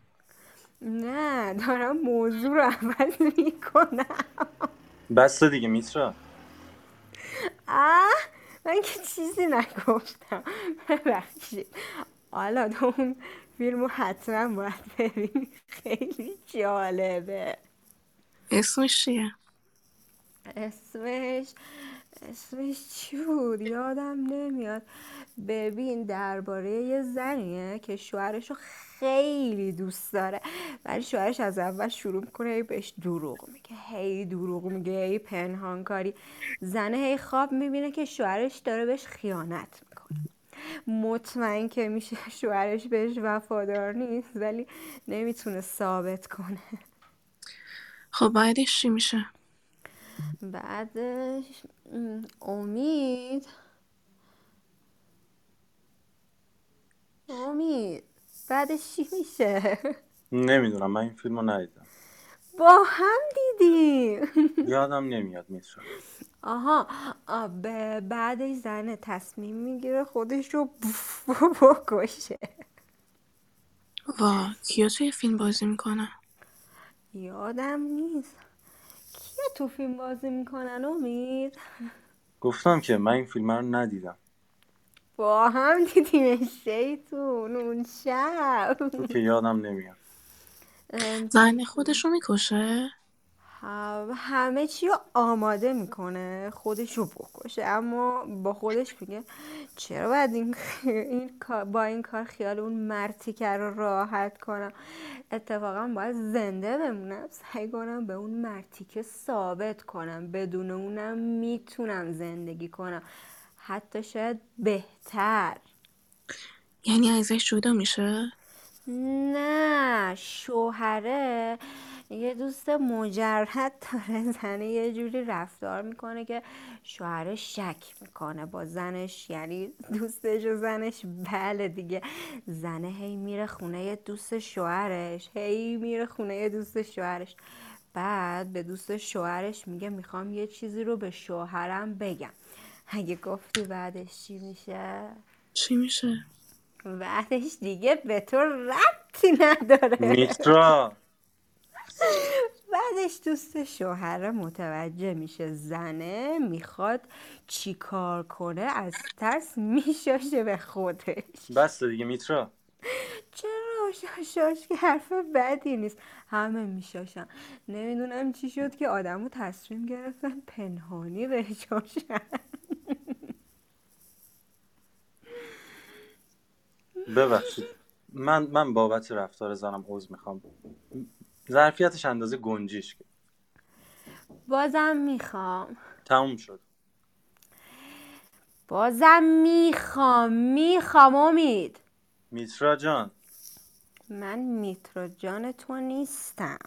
نه دارم موضوع رو عوض می‌کنم. بس دیگه میترا. اه من که چیزی نگفتم. ببخشید. حالا تو اون فیلم رو حتما باید ببینی. خیلی جالبه. اسمش چیه؟ اسمش اسمش چی بود یادم نمیاد. ببین درباره یه زنیه که شوهرش خیلی دوست داره. ولی شوهرش از اول شروع می‌کنه هی بهش دروغ میگه. هی دروغ میگه هی پنهان کاری. زنه هی خواب می‌بینه که شوهرش داره بهش خیانت می‌کنه. مطمئن که میشه [laughs] شوهرش بهش وفادار نیست ولی نمی‌تونه ثابت کنه. خب بعدش چی میشه؟ بعدش امید. امید بعدش چی میشه؟ نمی‌دونم من این فیلم رو ندیدم. با هم دیدیم. یادم نمیاد میترا آها آ، به بعدش زنه تصمیم می‌گیره خودش رو بکشه. وا کیا توی فیلم بازی می‌کنن؟ یادم نیست. کیه تو فیلم بازی می‌کنن امید؟ گفتم که من این فیلم رو ندیدم. با هم دیدیم شیطون اون شب. تو که یادم نمیاد. زن خودش رو می‌کشه؟ همه چی رو آماده می‌کنه خودش رو بکشه. اما با خودش میگه چرا باید این, [laughs] این با این کار خیال اون مرتیکه رو راحت کنم؟ اتفاقا باید زنده بمونم. سعی کنم به اون مرتیکه ثابت کنم. بدون اونم می‌تونم زندگی کنم. حتی شاید بهتر. یعنی ازش جدا میشه؟ نه شوهره. یه دوست مجرد داره. [laughs] زنه یه جوری رفتار می‌کنه که شوهرش شک می‌کنه با زنش. یعنی دوستش و زنش بله دیگه. زنه هی میره خونه دوست شوهرش. هی میره خونه دوست شوهرش. بعد به دوست شوهرش میگه می‌خوام یه چیزی رو به شوهرم بگم. اگه گفتی بعدش چی میشه؟ چی میشه؟ بعدش دیگه به تو ربطی نداره. میترا. بعدش دوست شوهر متوجه میشه زنه می‌خواد چی کار کنه از ترس میشاشه به خودش. بس دیگه میترا. چرا شاش که حرف بدی نیست؟ همه میشاشن. نمی‌دونم چی شد که آدمو تصمیم گرفتن پنهانی بشاشن ببخشید. من من بابت رفتار زنم عذر می‌خوام. ظرفیتش اندازه گنجیش بازم می‌خوام. تموم شد. بازم می‌خوام. می‌خوام امید. میترا جان. من میترا جان تو نیستم.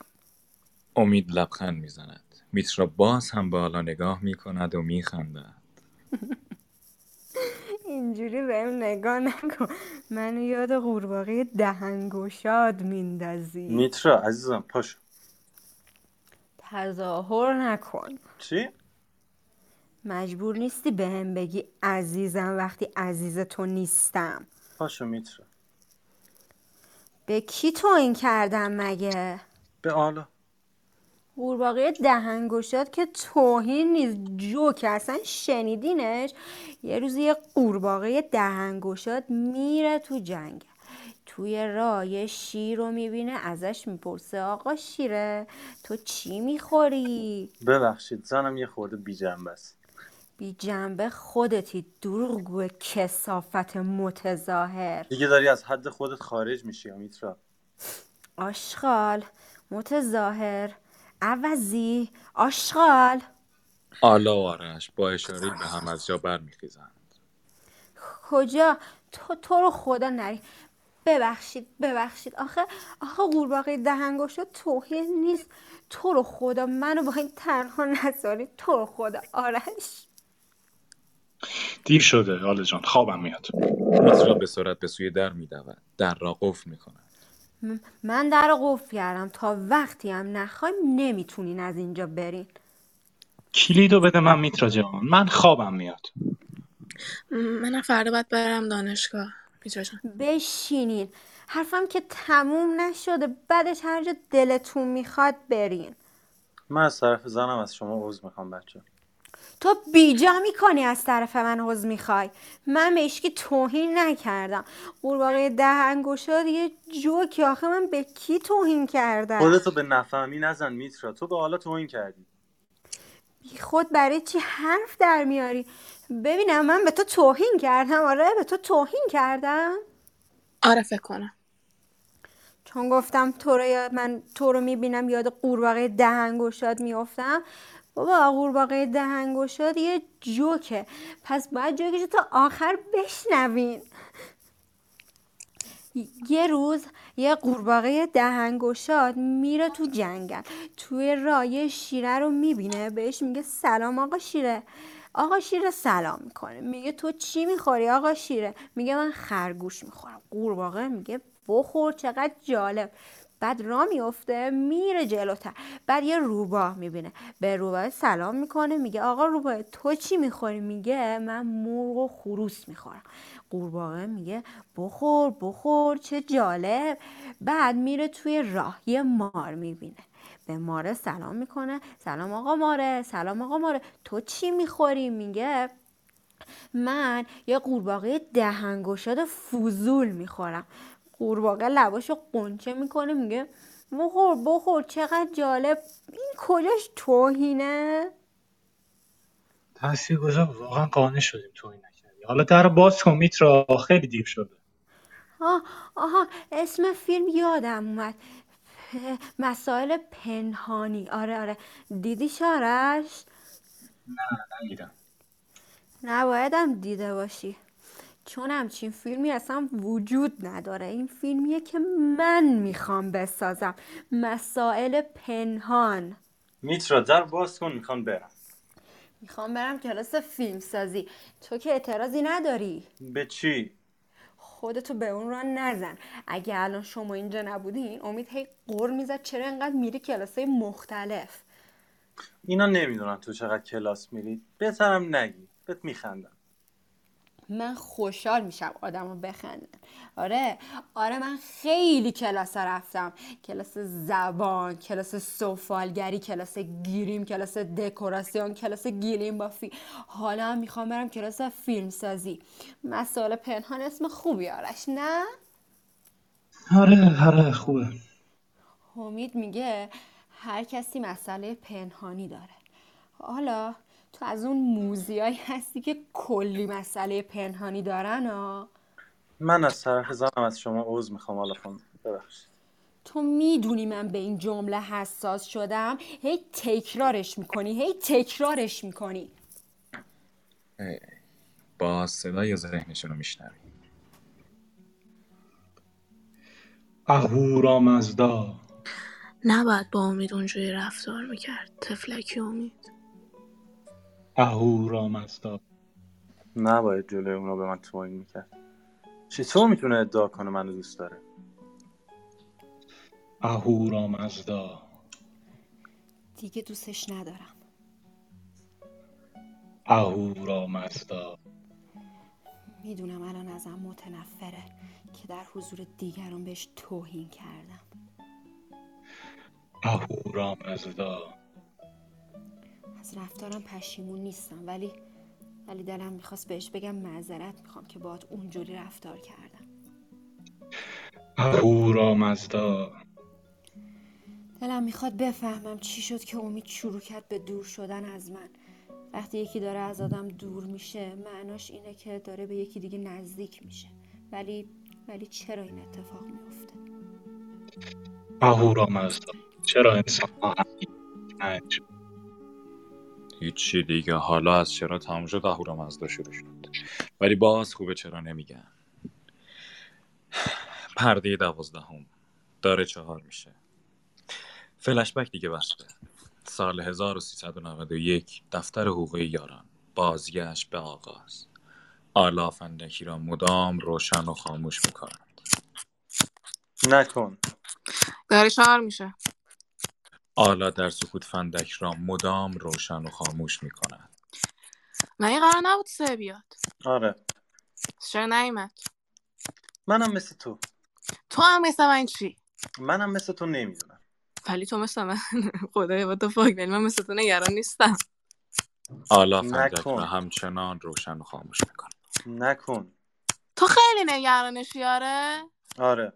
امید لبخند می‌زند. میترا باز هم به حالا نگاه می‌کند و میخندد. [laughs] اینجوری بهم نگاه نکن. منو یاد قورباغه دهنگشاد میندازی. میترا عزیزم پاشو تظاهر نکن. چی؟ مجبور نیستی بهم بگی عزیزم وقتی عزیز تو نیستم. پاشو میترا. به کی توهین کردم مگه؟ به آلا. قورباغه دهنگشاد که توهین نیست جوک اصلا شنیدینش؟ یه روزی یه قورباغه دهنگشاد میره تو جنگل. توی راه یه شیر رو می‌بینه ازش می‌پرسه آقا شیره تو چی می‌خوری؟ ببخشید زنم یه خورده بی جنبه است. بی جنبه خودتی دروغگو کسافت متظاهر. دیگه داری از حد خودت خارج میشی یا میترا آشغال متظاهر. عوضی آشغال. آلا و آرش با اشاره به هم از جا برمیخیزند. کجا؟ تو تو رو خدا نری. ببخشید ببخشید. آخه آخه قورباغه دهنگشا توهین نیست. تو رو خدا منو با این تنها نذاری. تو رو خدا آرش. دیر شده آله جان. خوابم میاد. میترا به سرعت به سوی در میدود. در را قفل می‌کند. من در قفل کردم. تا وقتی هم نخوایم نمی‌تونین از اینجا برین. کلیدو بده من میترا جان. من خوابم میاد. منم فردا باید برم دانشگاه. میترا جان. بشینین. حرفم که تموم نشده. بعدش هر جا دلتون می‌خواد برین. من از طرف زنم از شما عذر می‌خوام بچه تو بیجا می‌کنی از طرف من حوز می‌خوای؟ من به اشکی توهین نکردم. قورباغه دهنگشاد یه جوکی آخه من به کی توهین کردم؟ خودتو به نفهمی نزن میترا. تو به حالا توهین کردی. بی خود برای چی حرف در میاری؟ ببینم من به تو توهین کردم. آره به تو توهین کردم. آره فکر کنم. چون گفتم تو رو من تو رو می‌بینم یاد قورباغه دهنگشاد میافتم. بابا قورباغه دهنگشاد یه جوکه. پس باید جوکش رو تا آخر بشنوین. یه روز یه قورباغه دهنگشاد میره تو جنگل. توی راه یه شیره رو می‌بینه بهش میگه سلام آقا شیره. آقا شیره سلام می‌کنه. میگه تو چی می‌خوری آقا شیره؟ میگه من خرگوش می‌خورم. قورباغه میگه بخور چقدر جالب. بعد را میفته میره جلوتر. بعد یه روباه می‌بینه. به روباه سلام می‌کنه میگه آقا روباه تو چی می‌خوری؟ میگه من مرغ و خروس می‌خورم. قورباغه میگه بخور بخور چه جالب. بعد میره توی راه یه مار می‌بینه. به ماره سلام می‌کنه. سلام آقا ماره سلام آقا ماره. تو چی می‌خوری؟ میگه من یه قورباغه دهنگشاد فوزول می‌خورم. قورباغه لباشو قنچه می‌کنه میگه بخور بخور چقدر جالب. این کجاش توهینه؟ تاثیر گذار واقعا قانع شدیم تو این نکردی حالا در باز کن میترا خیلی دیر شده. آه آها اسم فیلم یادم اومد. مسائل پنهانی. آره آره. دیدی شارش نگیرم. نبایدم دیده باشی. چون همچین فیلمی اصلا وجود نداره. این فیلمیه که من می‌خوام بسازم. مسائل پنهان. میترا در باز کن می‌خوام برم. می‌خوام برم کلاس فیلم سازی تو که اعتراضی نداری؟ به چی؟ خودتو به اون راه نزن. اگه الان شما اینجا نبودین امید هی قر می‌زد چرا انقدر میری کلاسای مختلف؟ اینا نمی‌دونن تو چقدر کلاس میری. بهترم نگی. بهت میخندم. من خوشحال میشم آدم رو بخندن آره؟ آره من خیلی کلاس رفتم. کلاس زبان کلاس سفالگری کلاس گیریم کلاس دکوراسیون کلاس گیلیم بافی حالا هم می‌خوام برم کلاس فیلم سازی مسائل پنهان اسم خوبی آرش نه؟ آره آره خوبه. امید میگه هر کسی مسئله پنهانی داره. حالا تو از اون موزیایی هستی که کلی مسئله پنهانی دارن ها من از طرف زنم از شما عوض می‌خوام حالا ببخشید. تو می‌دونی من به این جمله حساس شدم؟ هی تکرارش می‌کنی هی تکرارش می‌کنی. با صدای ذهنشون رو میشنوی. اهورامزدا نباید با امید اونجوری رفتار می‌کرد تفلکی امید. اهورامزدا نباید جلوی اونا به من توهین می‌کرد. چطور می‌تونه ادعا کنه منو دوست داره؟ اهورامزدا دیگه دوستش ندارم. اهورامزدا می‌دونم الان ازم متنفره که در حضور دیگران بهش توهین کردم. اهورامزدا از رفتارم پشیمون نیستم ولی ولی دلم می‌خواست بهش بگم معذرت می‌خوام که باهات اونجوری رفتار کردم. اهورامزدا دلم می‌خواد بفهمم چی شد که امید شروع کرد به دور شدن از من. وقتی یکی داره از آدم دور میشه معناش اینه که داره به یکی دیگه نزدیک میشه. ولی ولی چرا این اتفاق میفته اهورامزدا چرا انسان ها رنج هیچی دیگه. حالا از چرا تموم شد؟ اهورامزدا شروع شد. ولی باز خوبه چرا نمیگن. پرده دوازدهم. داره چهار میشه. فلشبک دیگه بسته. سال 1391 دفتر حقوق یاران. بازگشت به آغاز. آلاف اندکی را مدام روشن و خاموش می‌کنند. نکن. داره چهار میشه. آلا در سکوت فندک را مدام روشن و خاموش می‌کند. من قرار نبود سه بیاد؟ آره. چرا نیومد؟ منم مثل تو. تو هم مثل من چی؟ منم مثل تو نمی‌دونم. ولی تو مثل من. [laughs] خدای با تو فاک ولی من مثل تو نگران نیستم. آلا فندک نکن. را همچنان روشن و خاموش می‌کند. نکن. تو خیلی نگرانشی آره؟ آره.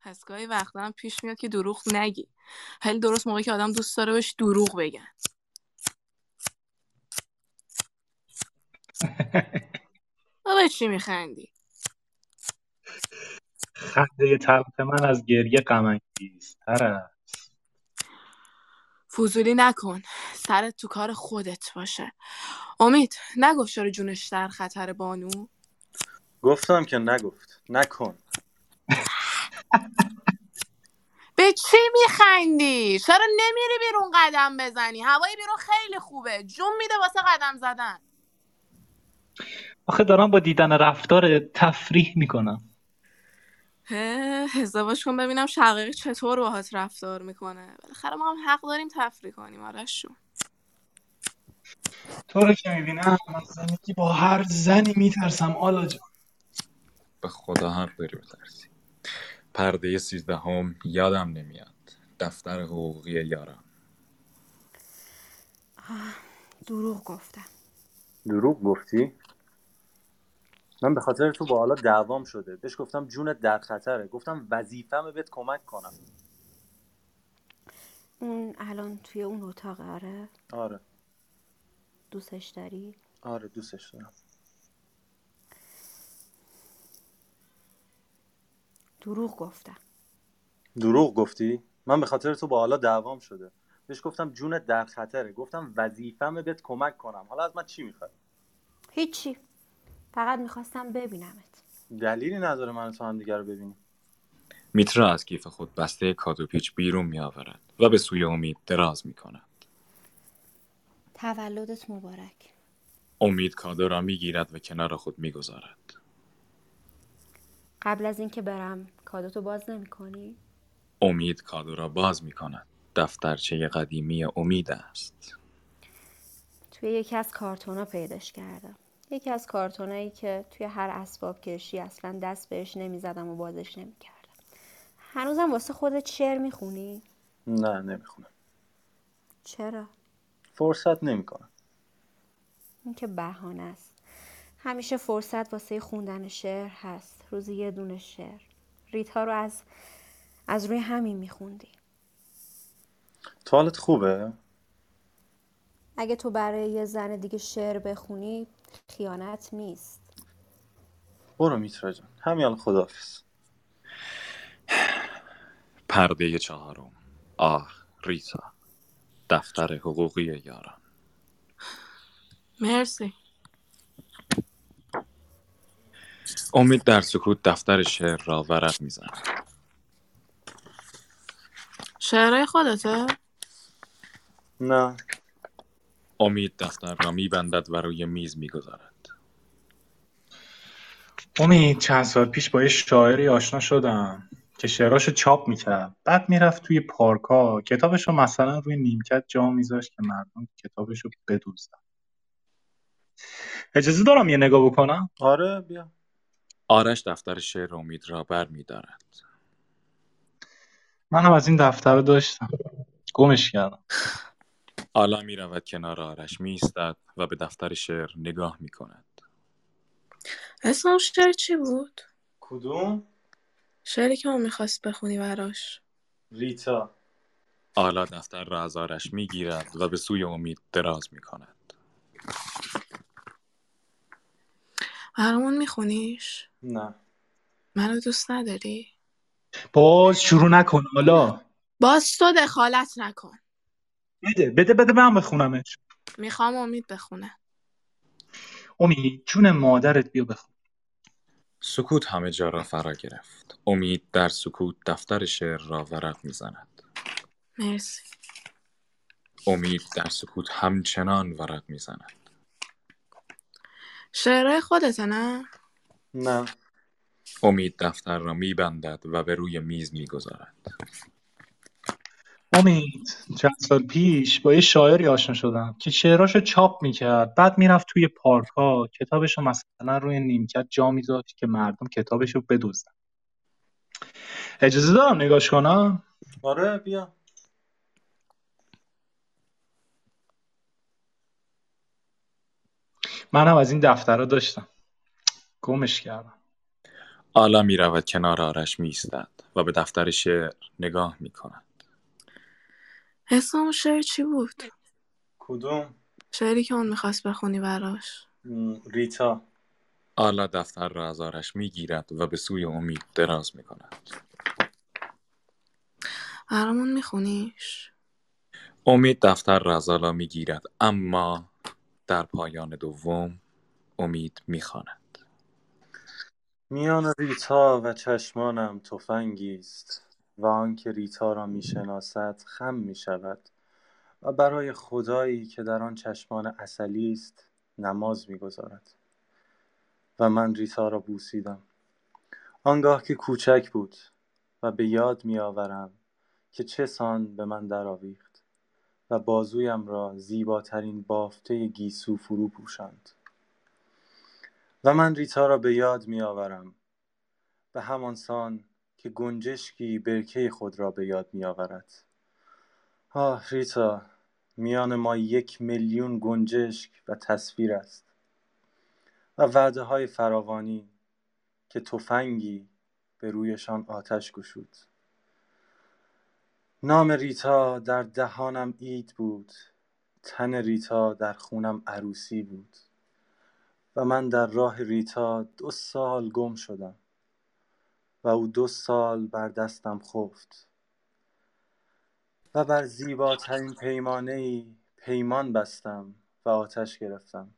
پس گاهی وقتا هم پیش میاد که دروغ نگی. ولی درست موقعی که آدم دوست داره بهش دروغ بگن. به چی میخندی؟ خنده تلخ من از گریه غم انگیزتر است. فضولی نکن. سرت تو کار خودت باشه. امید نگفت چرا جونش در خطر بانو؟ گفتم که نگفت. نکن. به چی میخندی؟ چرا نمیری بیرون قدم بزنی؟ هوای بیرون خیلی خوبه. جون میده واسه قدم زدن. آخه دارم با دیدن رفتار تفریح می‌کنم. هه، ازدواج کن ببینم شقیقی چطور باهات رفتار می‌کنه. بالاخره ما هم حق داریم تفریح کنیم. آرشون تو رو که می‌بینم از زندگی با هر زنی میترسم آلا جان. به خدا حق داری بترسی پرده سیزدهم یادم نمیاد. دفتر حقوقی یاران دروغ گفتم. دروغ گفتی؟ من به خاطر تو با حالا دعوام شده. بهش گفتم جونت در خطره. گفتم وظیفمه بهت کمک کنم. اون الان توی اون اتاق آره؟ آره. دوستش داری؟ آره دوستش دارم. دروغ گفتم. دروغ گفتی؟ من به خاطر تو با حالا دعوام شده. بهش گفتم جونت در خطره. گفتم وظیفمه بهت کمک کنم. حالا از من چی می‌خوای؟ هیچی. فقط می‌خواستم ببینمت. دلیلی نداره من و تو هم دیگه رو ببینیم میترا از کیف خود بسته کادو پیچ بیرون می آورد و به سوی امید دراز می کند. تولدت مبارک. امید کادو را می گیرد و کنار خود می گذارد. قبل از اینکه برم کادوتو باز نمی کنی؟ امید کادو را باز می کند. دفترچه قدیمی امید است. توی یکی از کارتونا پیداش کردم یکی از کارتونایی که توی هر اسباب کشی اصلا دست بهش نمی‌زدم و بازش نمی‌کردم هنوزم واسه خودت شعر می‌خونی؟ نه نمی‌خونم چرا؟ فرصت نمی‌کنم این که بهانه است همیشه فرصت واسه خوندن شعر هست. روزی یه دونه شعر. ریتا رو از از روی همین میخوندی. تو حالت خوبه؟ اگه تو برای یه زن دیگه شعر بخونی خیانت نیست. برو میترا جان. همین خداحافظ. پرده چهارم. آه ریتا. دفتر حقوقی یاران. مرسی. امید در سکوت دفتر شعر را ورق می‌زند. شعرهای خودته؟ نه. امید دفتر را میبندد و روی میز می‌گذارد. امید چند سال پیش با یه شاعری آشنا شدم که شعراشو چاپ می‌کرد. بعد می‌رفت توی پارکا کتابشو مثلا روی نیمکت جا میذاشت که مردم کتابشو بدوزدن اجازه دارم یه نگاه بکنم؟ آره بیا. آرش دفتر شعر امید را بر میدارد منم از این دفتر داشتم گمش کردم آلا می رود کنار آرش می ایستد و به دفتر شعر نگاه می کند. اسم اون شعر چی بود؟ کدوم شعری که اون می‌خواست بخونی براش ریتا آلا دفتر را از آرش می گیرد و به سوی امید دراز می کند. برامون میخونیش؟ نه منو دوست نداری؟ باز شروع نکن حالا باز تو دخالت نکن بده بده بده من بخونمش می‌خوام امید بخونه امید جون مادرت بیا بخون سکوت همه جا را فرا گرفت. امید در سکوت دفتر شعر را ورق می زند. مرسی امید در سکوت همچنان ورق می زند. شعرهای خودته نه؟ نه. امید دفتر را می بندد و به روی میز می گذارد. امید چند سال پیش با یه شاعری آشنا شدم که شعراشو چاپ می‌کرد. بعد می‌رفت توی پارک ها کتابشو مثلا روی نیمکت جا میذاشت که مردم کتابشو بدوزدن اجازه دارم نگاش کنم؟ آره بیا. منم از این دفترها داشتم. گمش کردم آلا می رود کنار آرش می ایستد و به دفتر شعر نگاه می کند. اسم اون شعر چی بود؟ کدوم شعری که اون می‌خواست بخونی براش ریتا آلا دفتر را از آرش می گیرد و به سوی امید دراز می کند. برامون میخونیش؟ امید دفتر را از آلا می گیرد اما در پایان دوم امید می خواند. میان ریتا و چشمانم تفنگی است و آنکه ریتا را می‌شناسد خم می‌شود و برای خدایی که در آن چشمان عسلی است نماز می‌گذارد و من ریتا را بوسیدم. آنگاه که کوچک بود و به یاد میآورم که چه سان به من درآویخت و بازویم را زیباترین بافته گیسو فرو پوشاند. و من ریتا را به یاد میآورم. به همان سان که گنجشکی برکه خود را به یاد میآورد. آه ریتا میان ما یک میلیون گنجشک و تصویر است و وعده های فراوانی که تفنگی به رویشان آتش گشود. نام ریتا در دهانم عید بود تن ریتا در خونم عروسی بود. من در راه ریتا دو سال گم شدم و او دو سال بر دستم خفت و بر زیباترین پیمانه ای پیمان بستم و آتش گرفتم.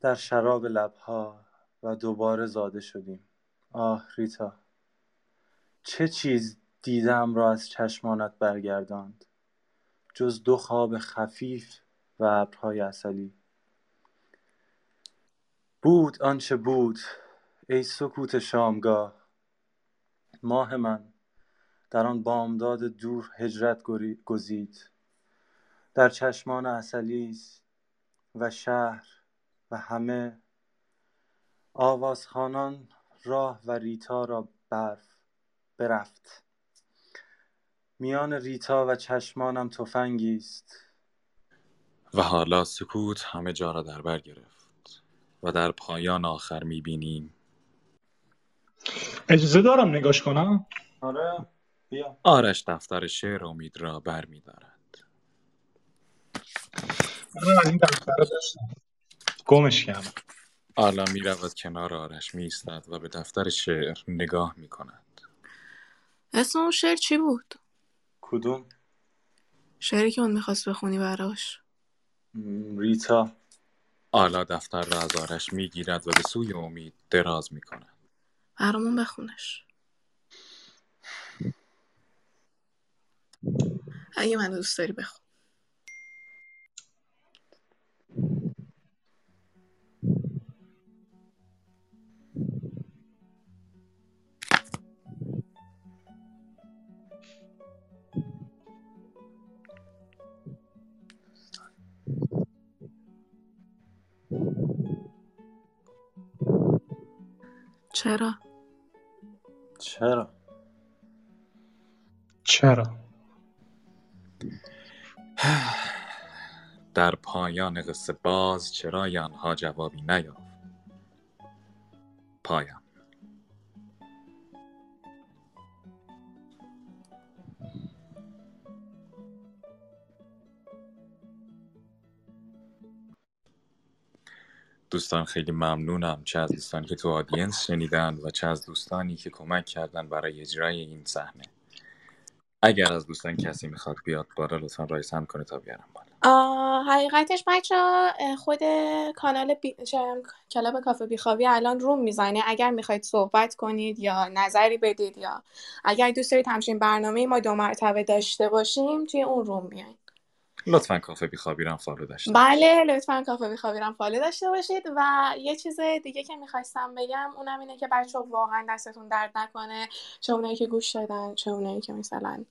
در شراب لبها و دوباره زاده شدیم. آه ریتا چه چیز دیدم را از چشمانت برگرداند؟ جز دو خواب خفیف و ابرهای عسلی. بود آنچه بود ای سکوت شامگاه. ماه من در آن بامداد دور هجرت گزید. در چشمان عسلی و شهر و همه آوازخوانان راه و ریتا را برف برفت. میان ریتا و چشمانم تفنگی است. و حالا سکوت همه جا را در بر گرفت. و در پایان آخر می‌بینیم. اجازه دارم نگاش کنم؟ آره بیا. آرش دفتر شعر امید را بر میدارد من از این دفتر داشتم. گمش کردم. آلا می رود کنار آرش می و به دفتر شعر نگاه می کند اسم اون شعر چی بود؟ کدوم؟ شعری که اون می‌خواست بخونی براش. ریتا. آلا دفتر را از آرش می‌گیرد و به سوی امید دراز می کند برامون بخونش. اگه من دوست داری بخون. چرا؟ چرا؟ چرا؟ [sighs] در پایان قصه باز چرای آنها جوابی نیافت پایان دوستان خیلی ممنونم چه از دوستانی که تو audience شنیدن و چه از دوستانی که کمک کردن برای اجرای این صحنه. اگر از دوستان کسی می‌خواد بیاد بالا لطفا raise hand کنه تا بیارم بالا. حقیقتش بچه خود کانال بی... club کافه بیخوابی الان room می‌زنه. اگر می‌خواید صحبت کنید یا نظری بدید یا اگر دوست دارید همچین برنامه ما دو مرتبه داشته باشیم توی اون room بیاین. لطفا کافه بیخوابی رم follow داشته بله لطفا کافه بیخوابی رم follow داشته باشید و یه چیز دیگه که می‌خواستم بگم اونم اینه که بچه واقعا دستتون درد نکنه چه اونایی که گوش دادن چه اونایی که مثلا